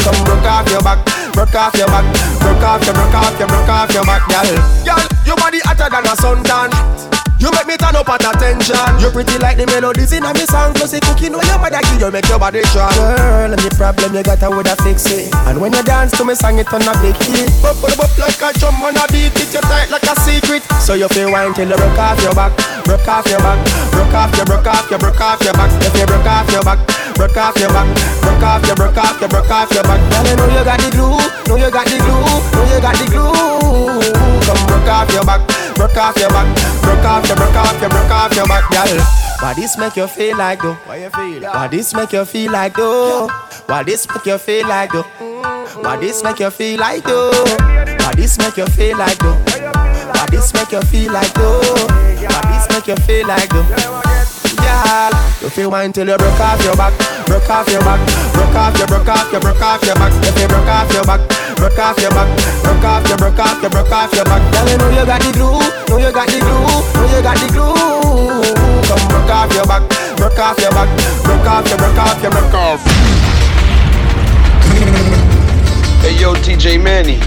Come broke off your back, broke off your back, broke off your, broke off your, broke off your back, girl. Girl, your body hotter than a suntan. You make me turn up at attention. You pretty like the melodies in a me song. Plus the cooking know your mother give you make your body strong. Girl, the problem you got I woulda fix it. And when you dance to me song, it on a big hit. Bop bop bop like a drum on a beat. It you tight like a secret. So you feel wine till you broke off your back, broke off your back, broke off your, broke off your, broke off your back. If you broke off your back, broke off your back, broke off your, broke off your, broke off your back. Girl, you know you got the glue, know you got the glue, know you got the glue. Come broke off your back, broke off your back, broke off your, broke off your, broke off your back, girl. Why this make you feel like though? Why you feel? Why this make you feel like though? Why this make you feel like though? Why this make you feel like though? Why this make you feel like though? Why this make you feel like though? Why this make you feel like though? Girl. You feel wine till you broke off your back, broke off your back, broke off your, broke off your, broke off your back. If you broke off your back, broke off your back, broke off your, broke off your, broke off your back. Girl, you know you got the glue, know you got the glue, know you got the glue. Come broke off your back, broke off your back, broke off your, broke off your, broke off. Hey yo, DJ Manny.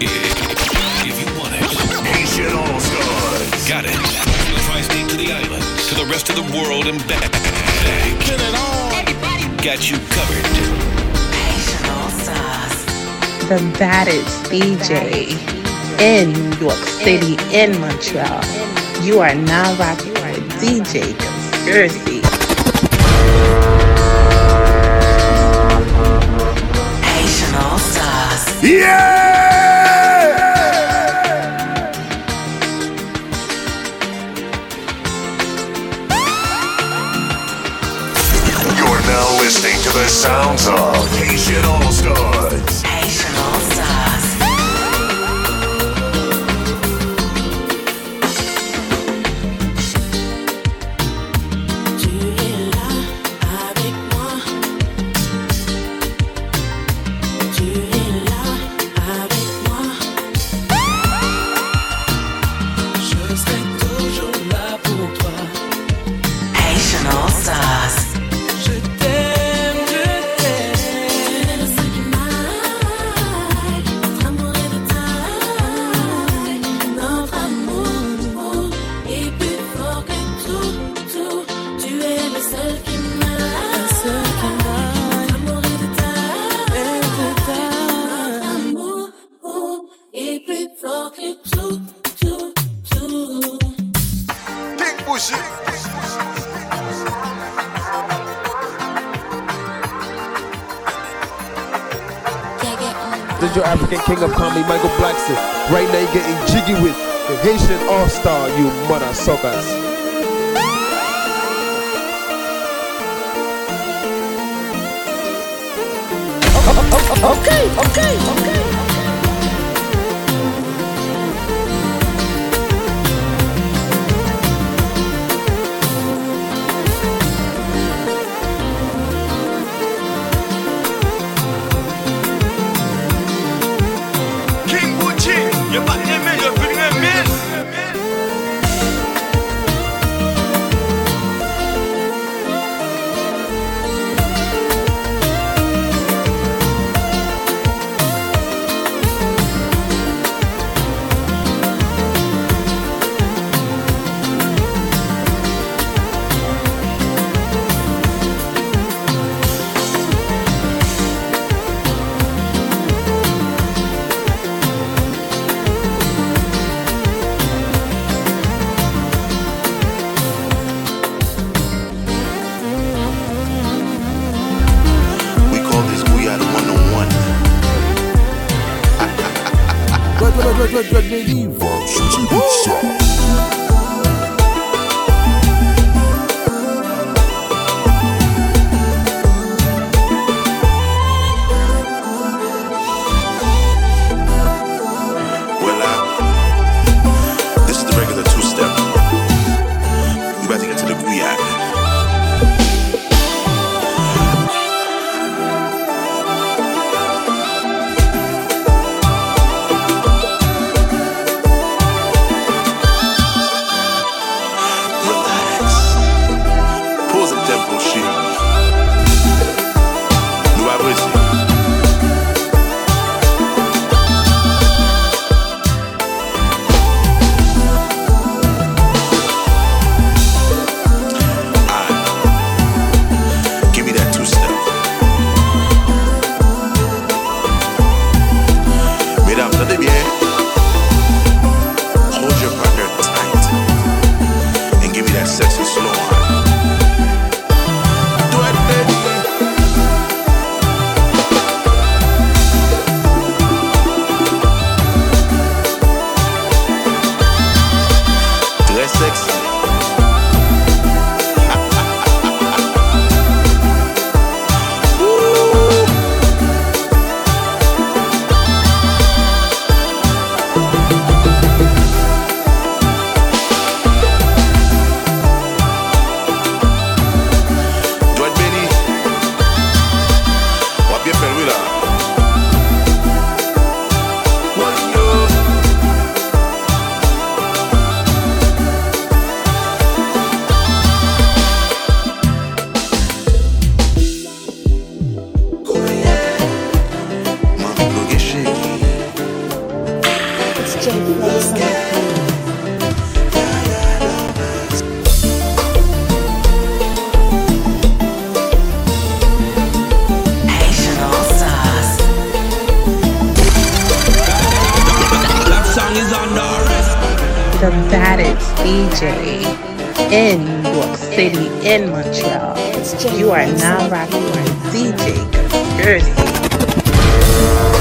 If you want it. Nation All Stars. Got it. From the tri-state to the islands, to the rest of the world and back. Get it on. Everybody. Got you covered. the baddest DJ in New York City, in Montreal. You are now rocking with DJ Konspiracy. Haitian the sounds of Haitian All Stars. King of comedy, Michael Blackson. Right now, you're getting jiggy with the Haitian All Star, you mother suckers. Okay, okay, okay. the baddest DJ in New York City, in Montreal. You are now rocking with DJ Gertie.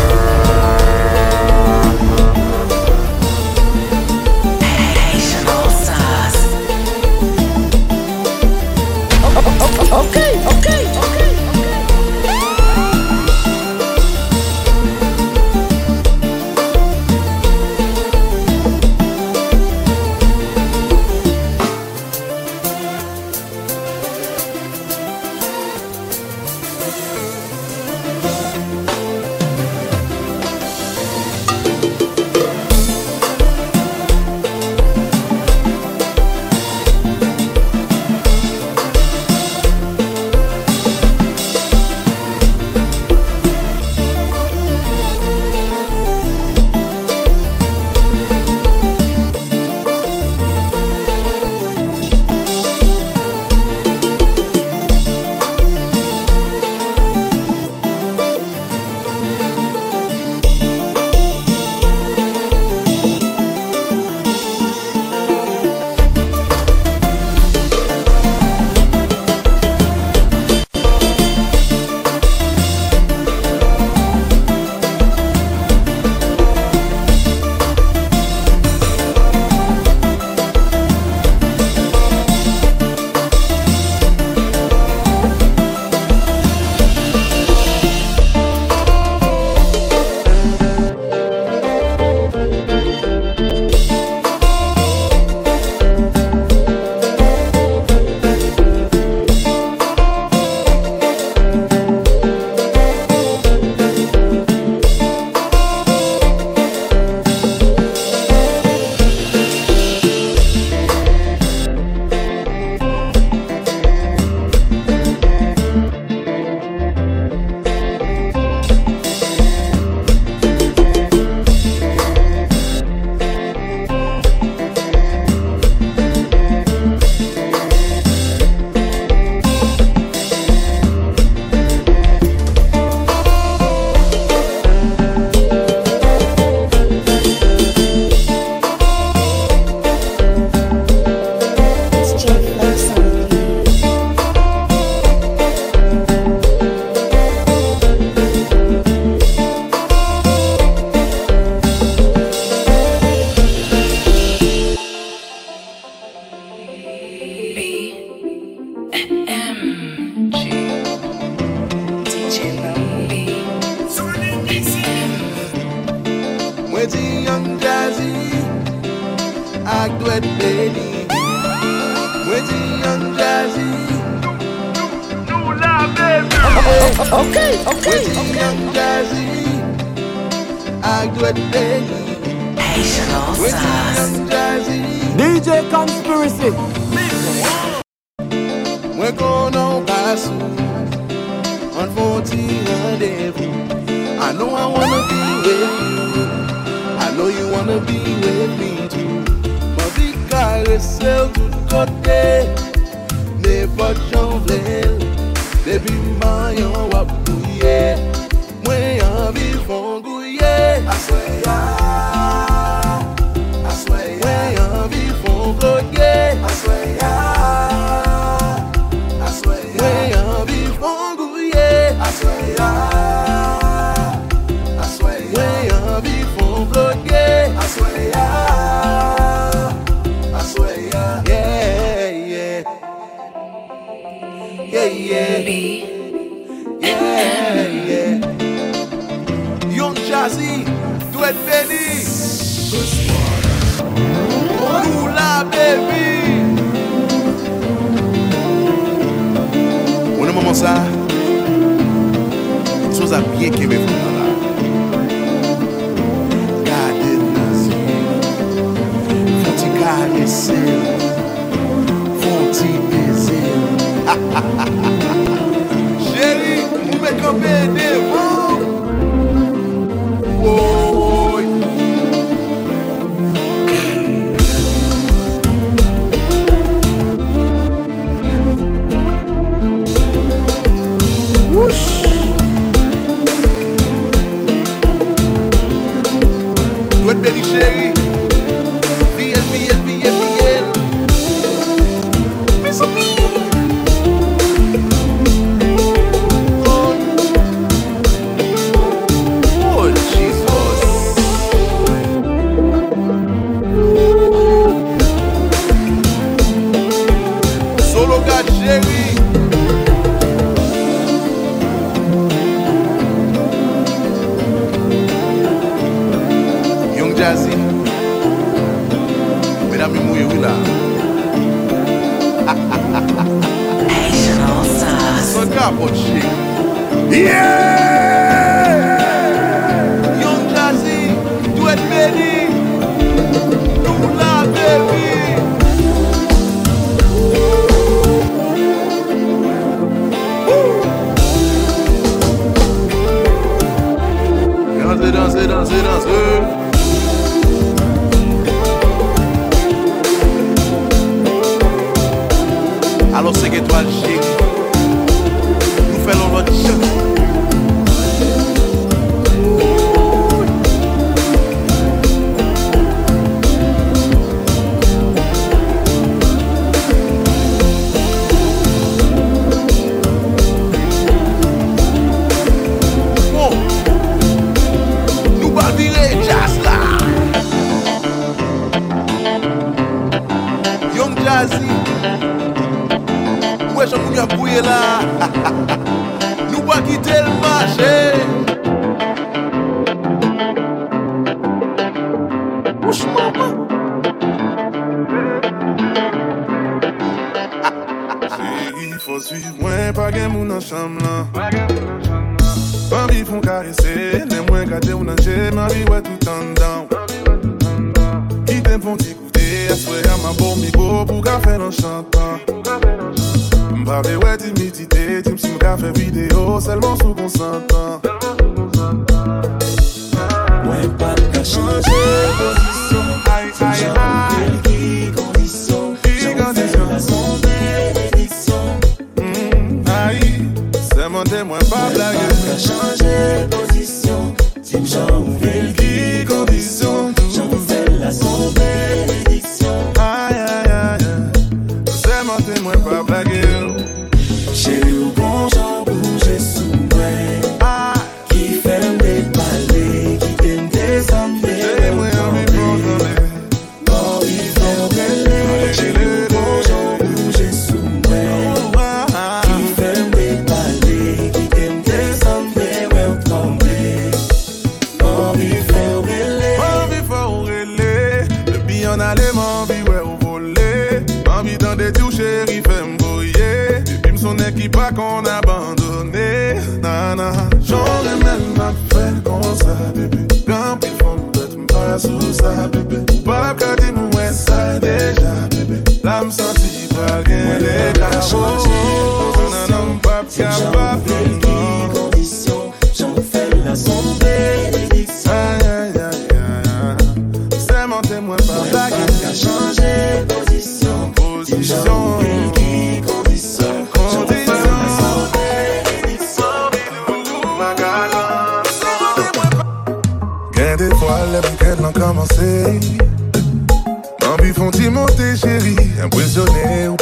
ti chéri Impresyonè ou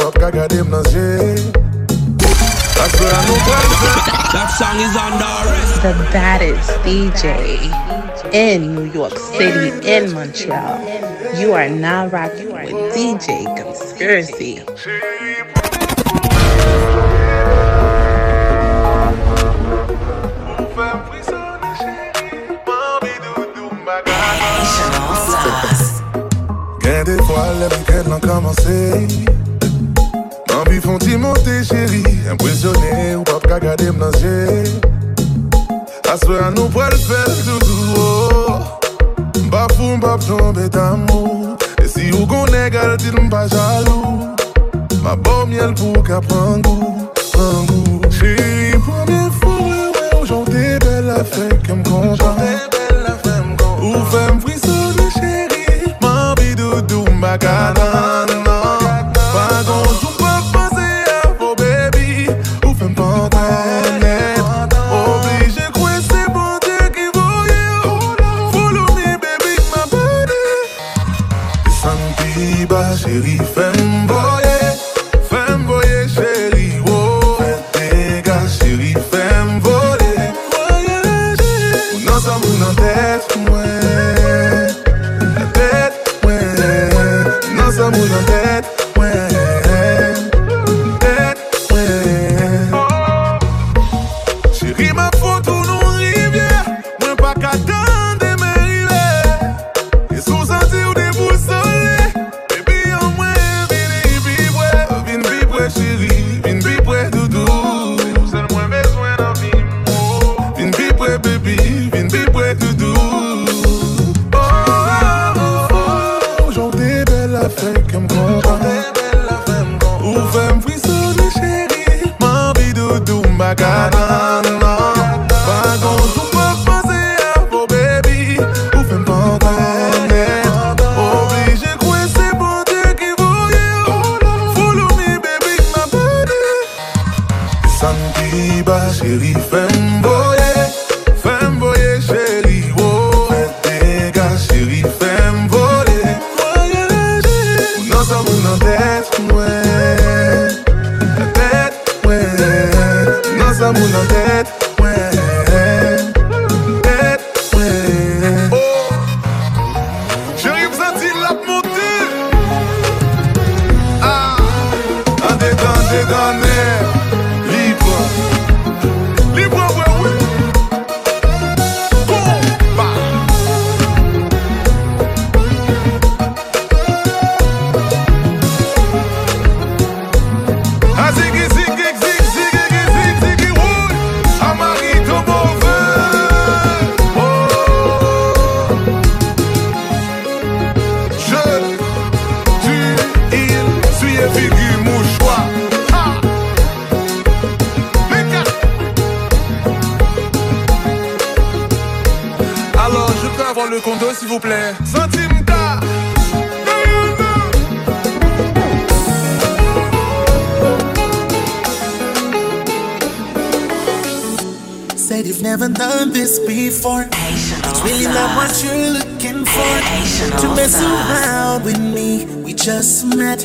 That song is under arrest The baddest DJ in New York City, in Montreal. You are now rocking with DJ Konspiracy. Rien de fois, les bouquets n'ont commencé. Mon vie font monter, chérie. Impressionné, ou pas qu'à garder mon À nous oh. pour le faire, doudou. Bafou, m'bap, tombe d'amour. Et si vous connaissez, gardez pas jaloux. Ma bonne miel pour qu'à prendre goût, goût. Chérie, première fois, ouais, ouais, aujourd'hui, belle affaire, qu'elle me condo s'il vous plaît Centimita Said you've never done this before. It's really not what you're looking for. To mess around with me, we just met.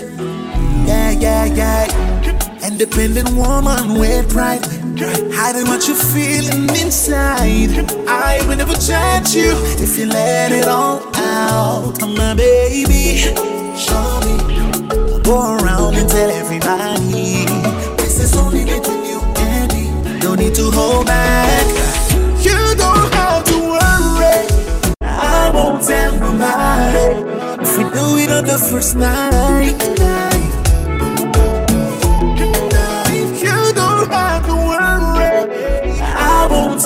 Yeah, yeah, yeah. Independent woman with pride. Hiding what you're feeling inside. I will never judge you if you let it all out. My baby, show me. Go around and tell everybody. This is only between you and me. Don't need to hold back. You don't have to worry. I won't tell nobody. If we do it on the first night.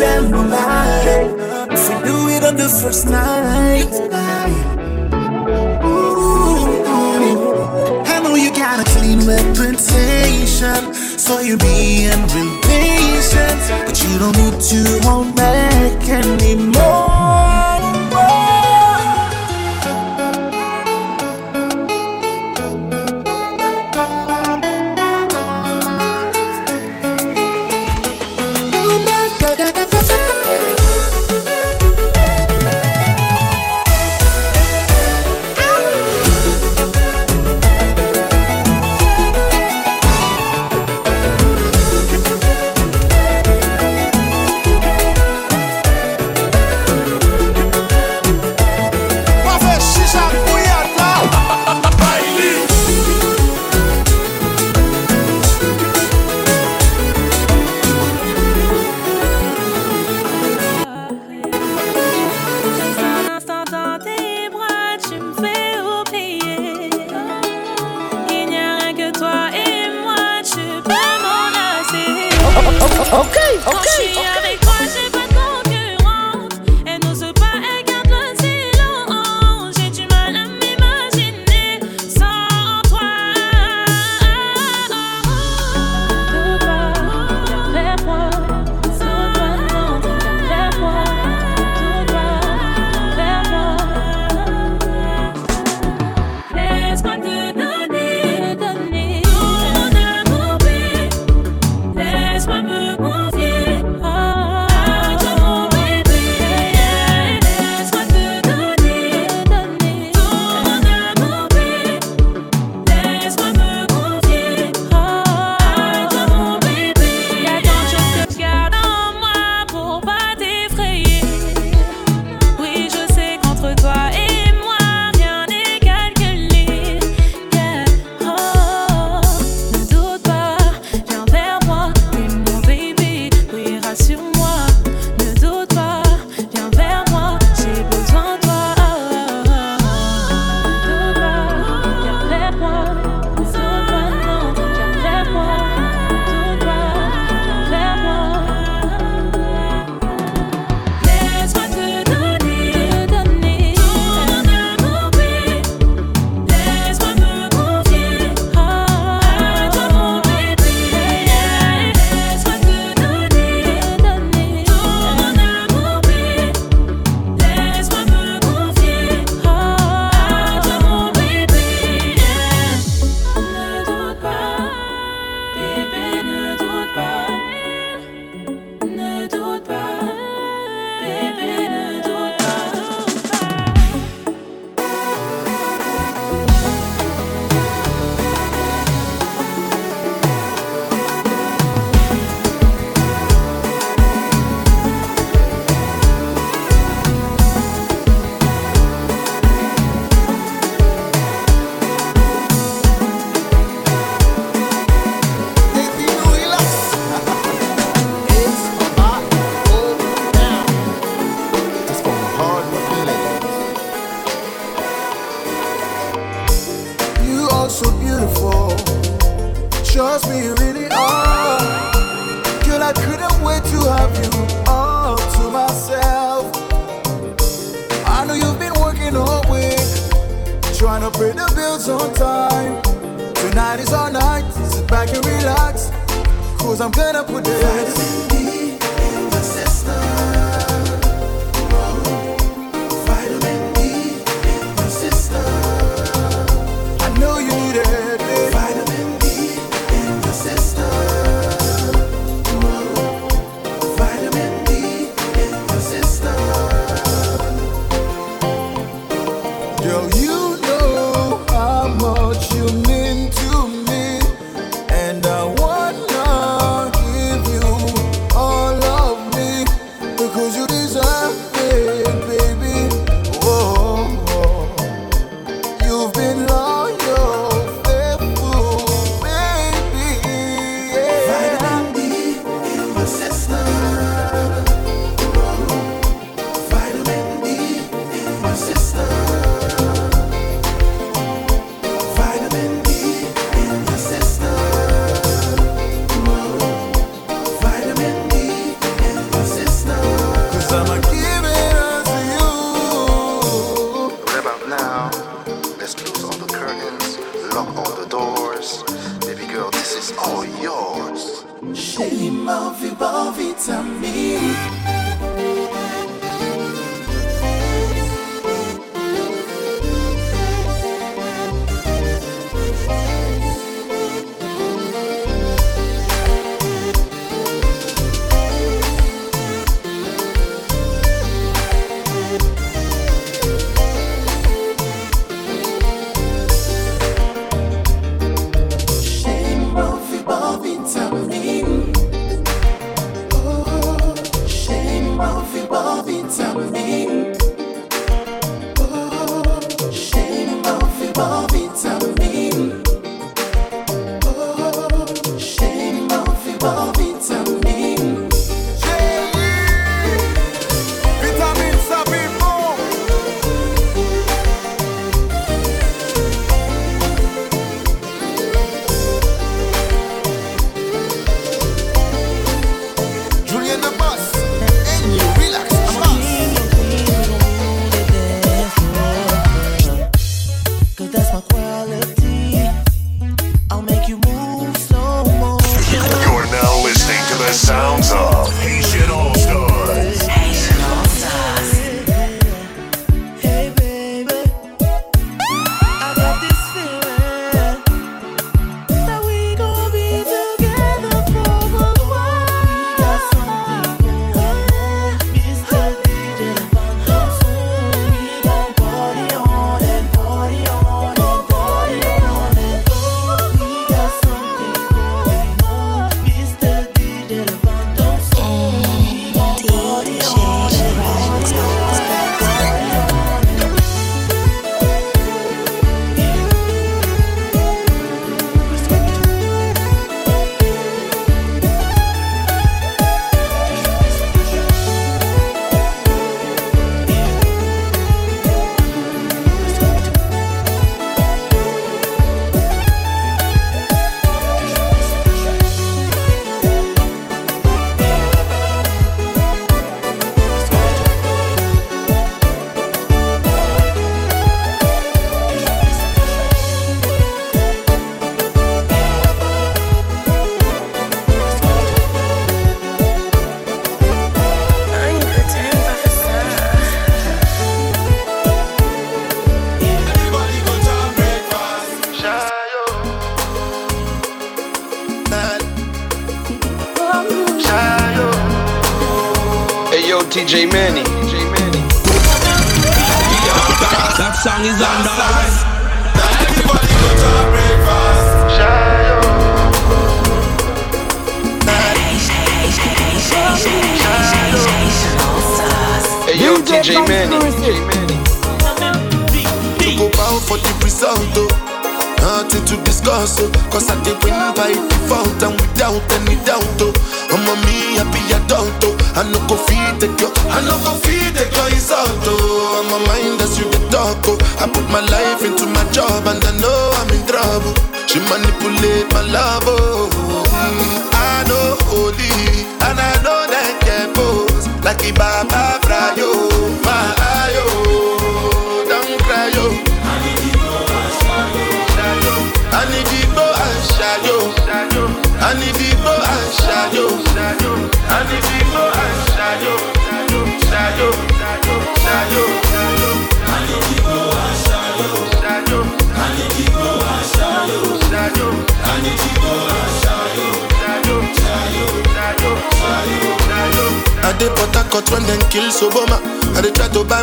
I won't. If we do it on the first night. I know you got a clean reputation, so you're being real patient, but you don't need to hold back anymore.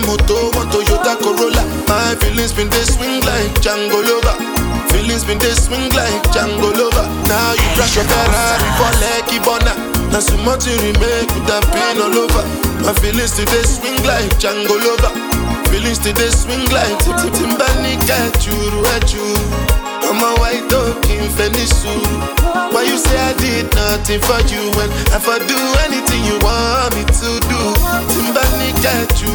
Moto, one Toyota Corolla. My feelings been they swing like Django Lover. Feelings been they swing like Django Lover. Now you crash your Ferrari for Lucky Bona. Now so much you remake with that pain all over. My feelings today swing like Django Lover. Feelings today swing like Tim Tim Timbani at you, at you. I'm a white dog in Fenisu. Why you say I did nothing for you when if I do anything you want me to do? Timbani got you.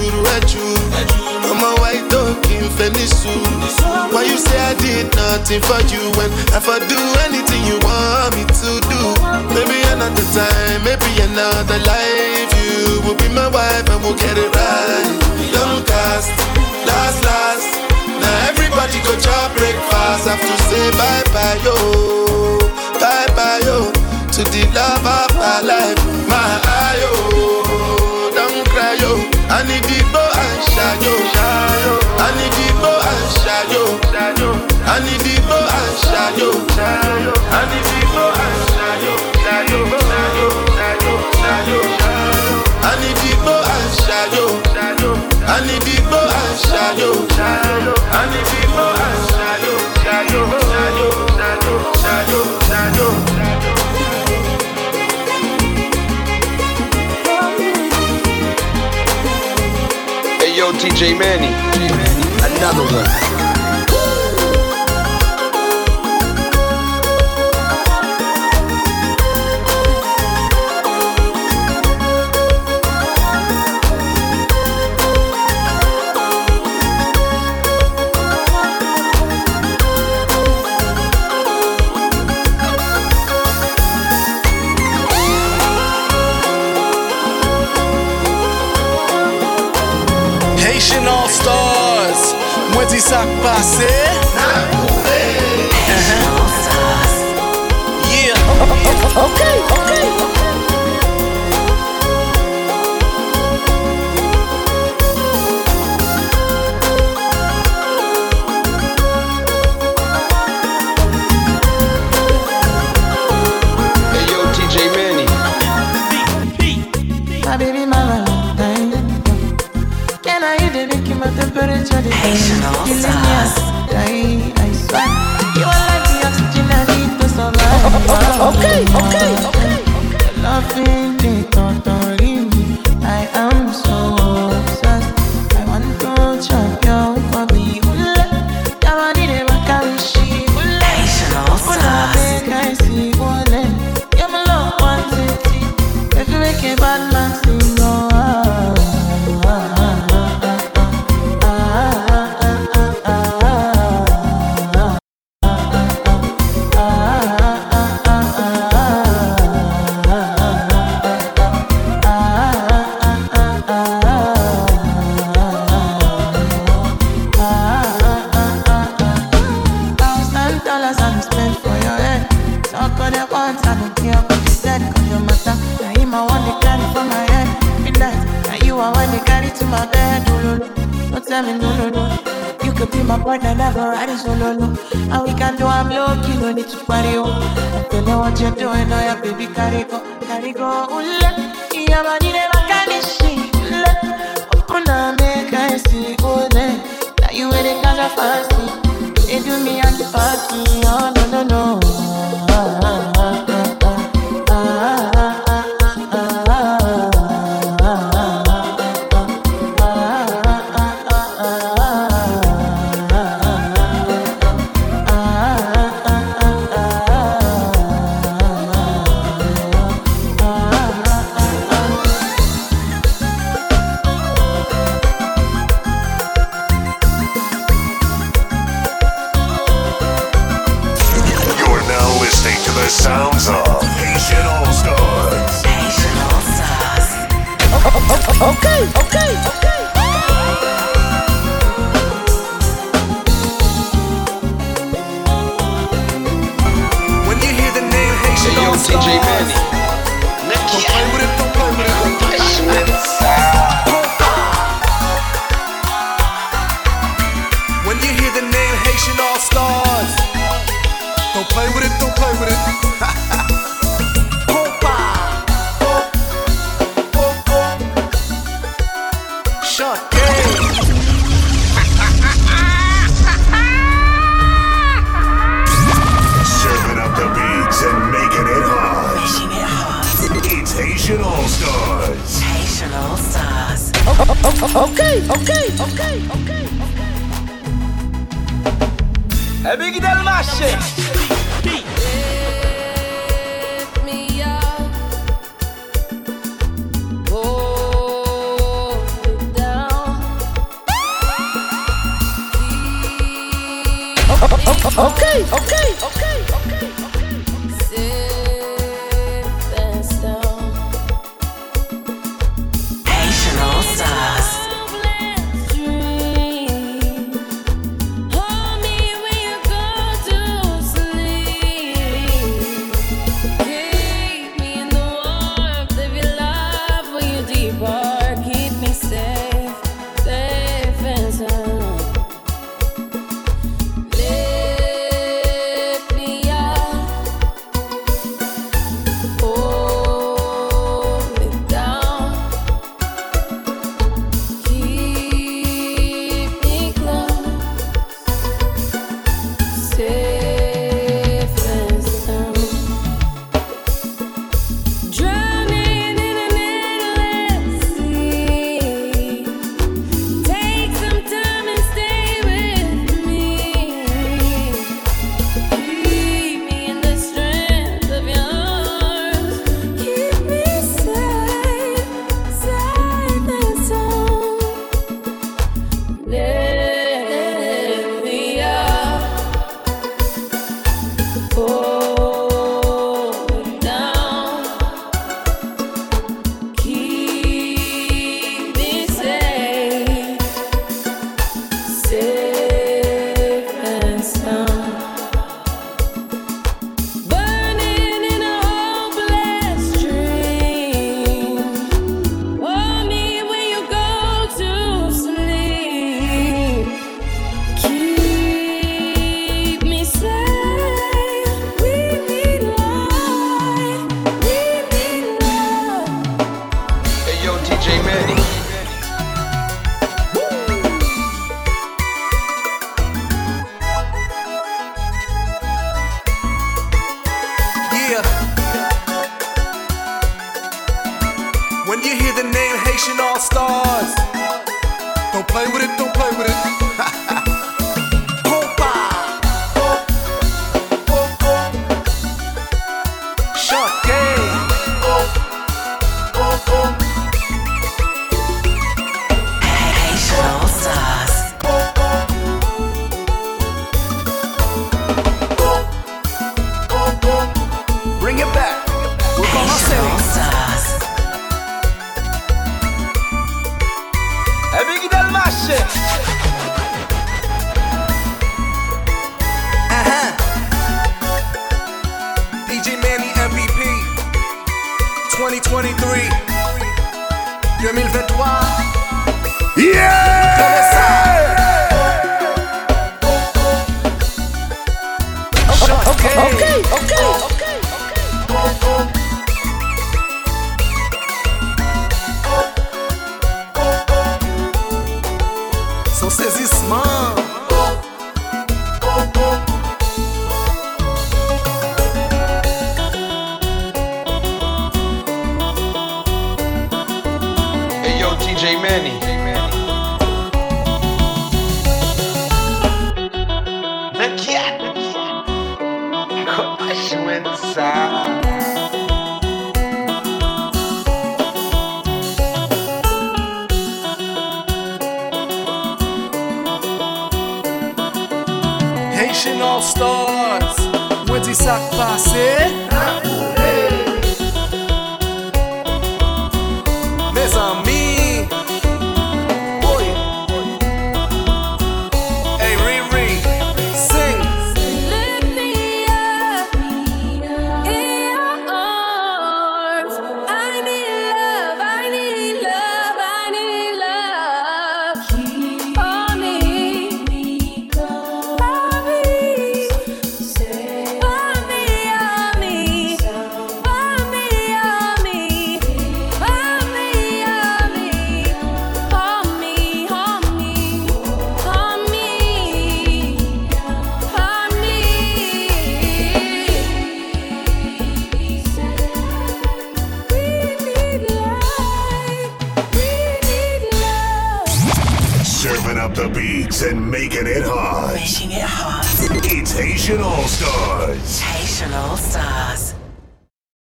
I'm a white dog in Fenisu. Why you say I did nothing for you when if I do anything you want me to do? Maybe another time, maybe another life. You will be my wife and we'll get it right. Young cast, last, last nobody go chop breakfast. Have to say bye bye yo, bye bye yo to the love of my life. My eye yo, don't cry yo. I need the bow and shine yo, shine yo. I need the bow and shine yo, shine yo. I need the bow and shine yo, shine yo. I need the bow and shine yo, shine yo, shine yo, shine yo. I need people bow and shine yo. Hey yo, DJ Manny, another one. Haitian All Stars. Mwen ti sak pase? Nan pou All Stars. Yeah. Ok, ok, ok. Sensational. of Stars. Haitian Stars. okay, okay, okay. When you hear the name All Stars, Don't play with it, don't play with it. Okay, okay, okay, okay, okay. É Big Del Mache. Okay, okay, okay.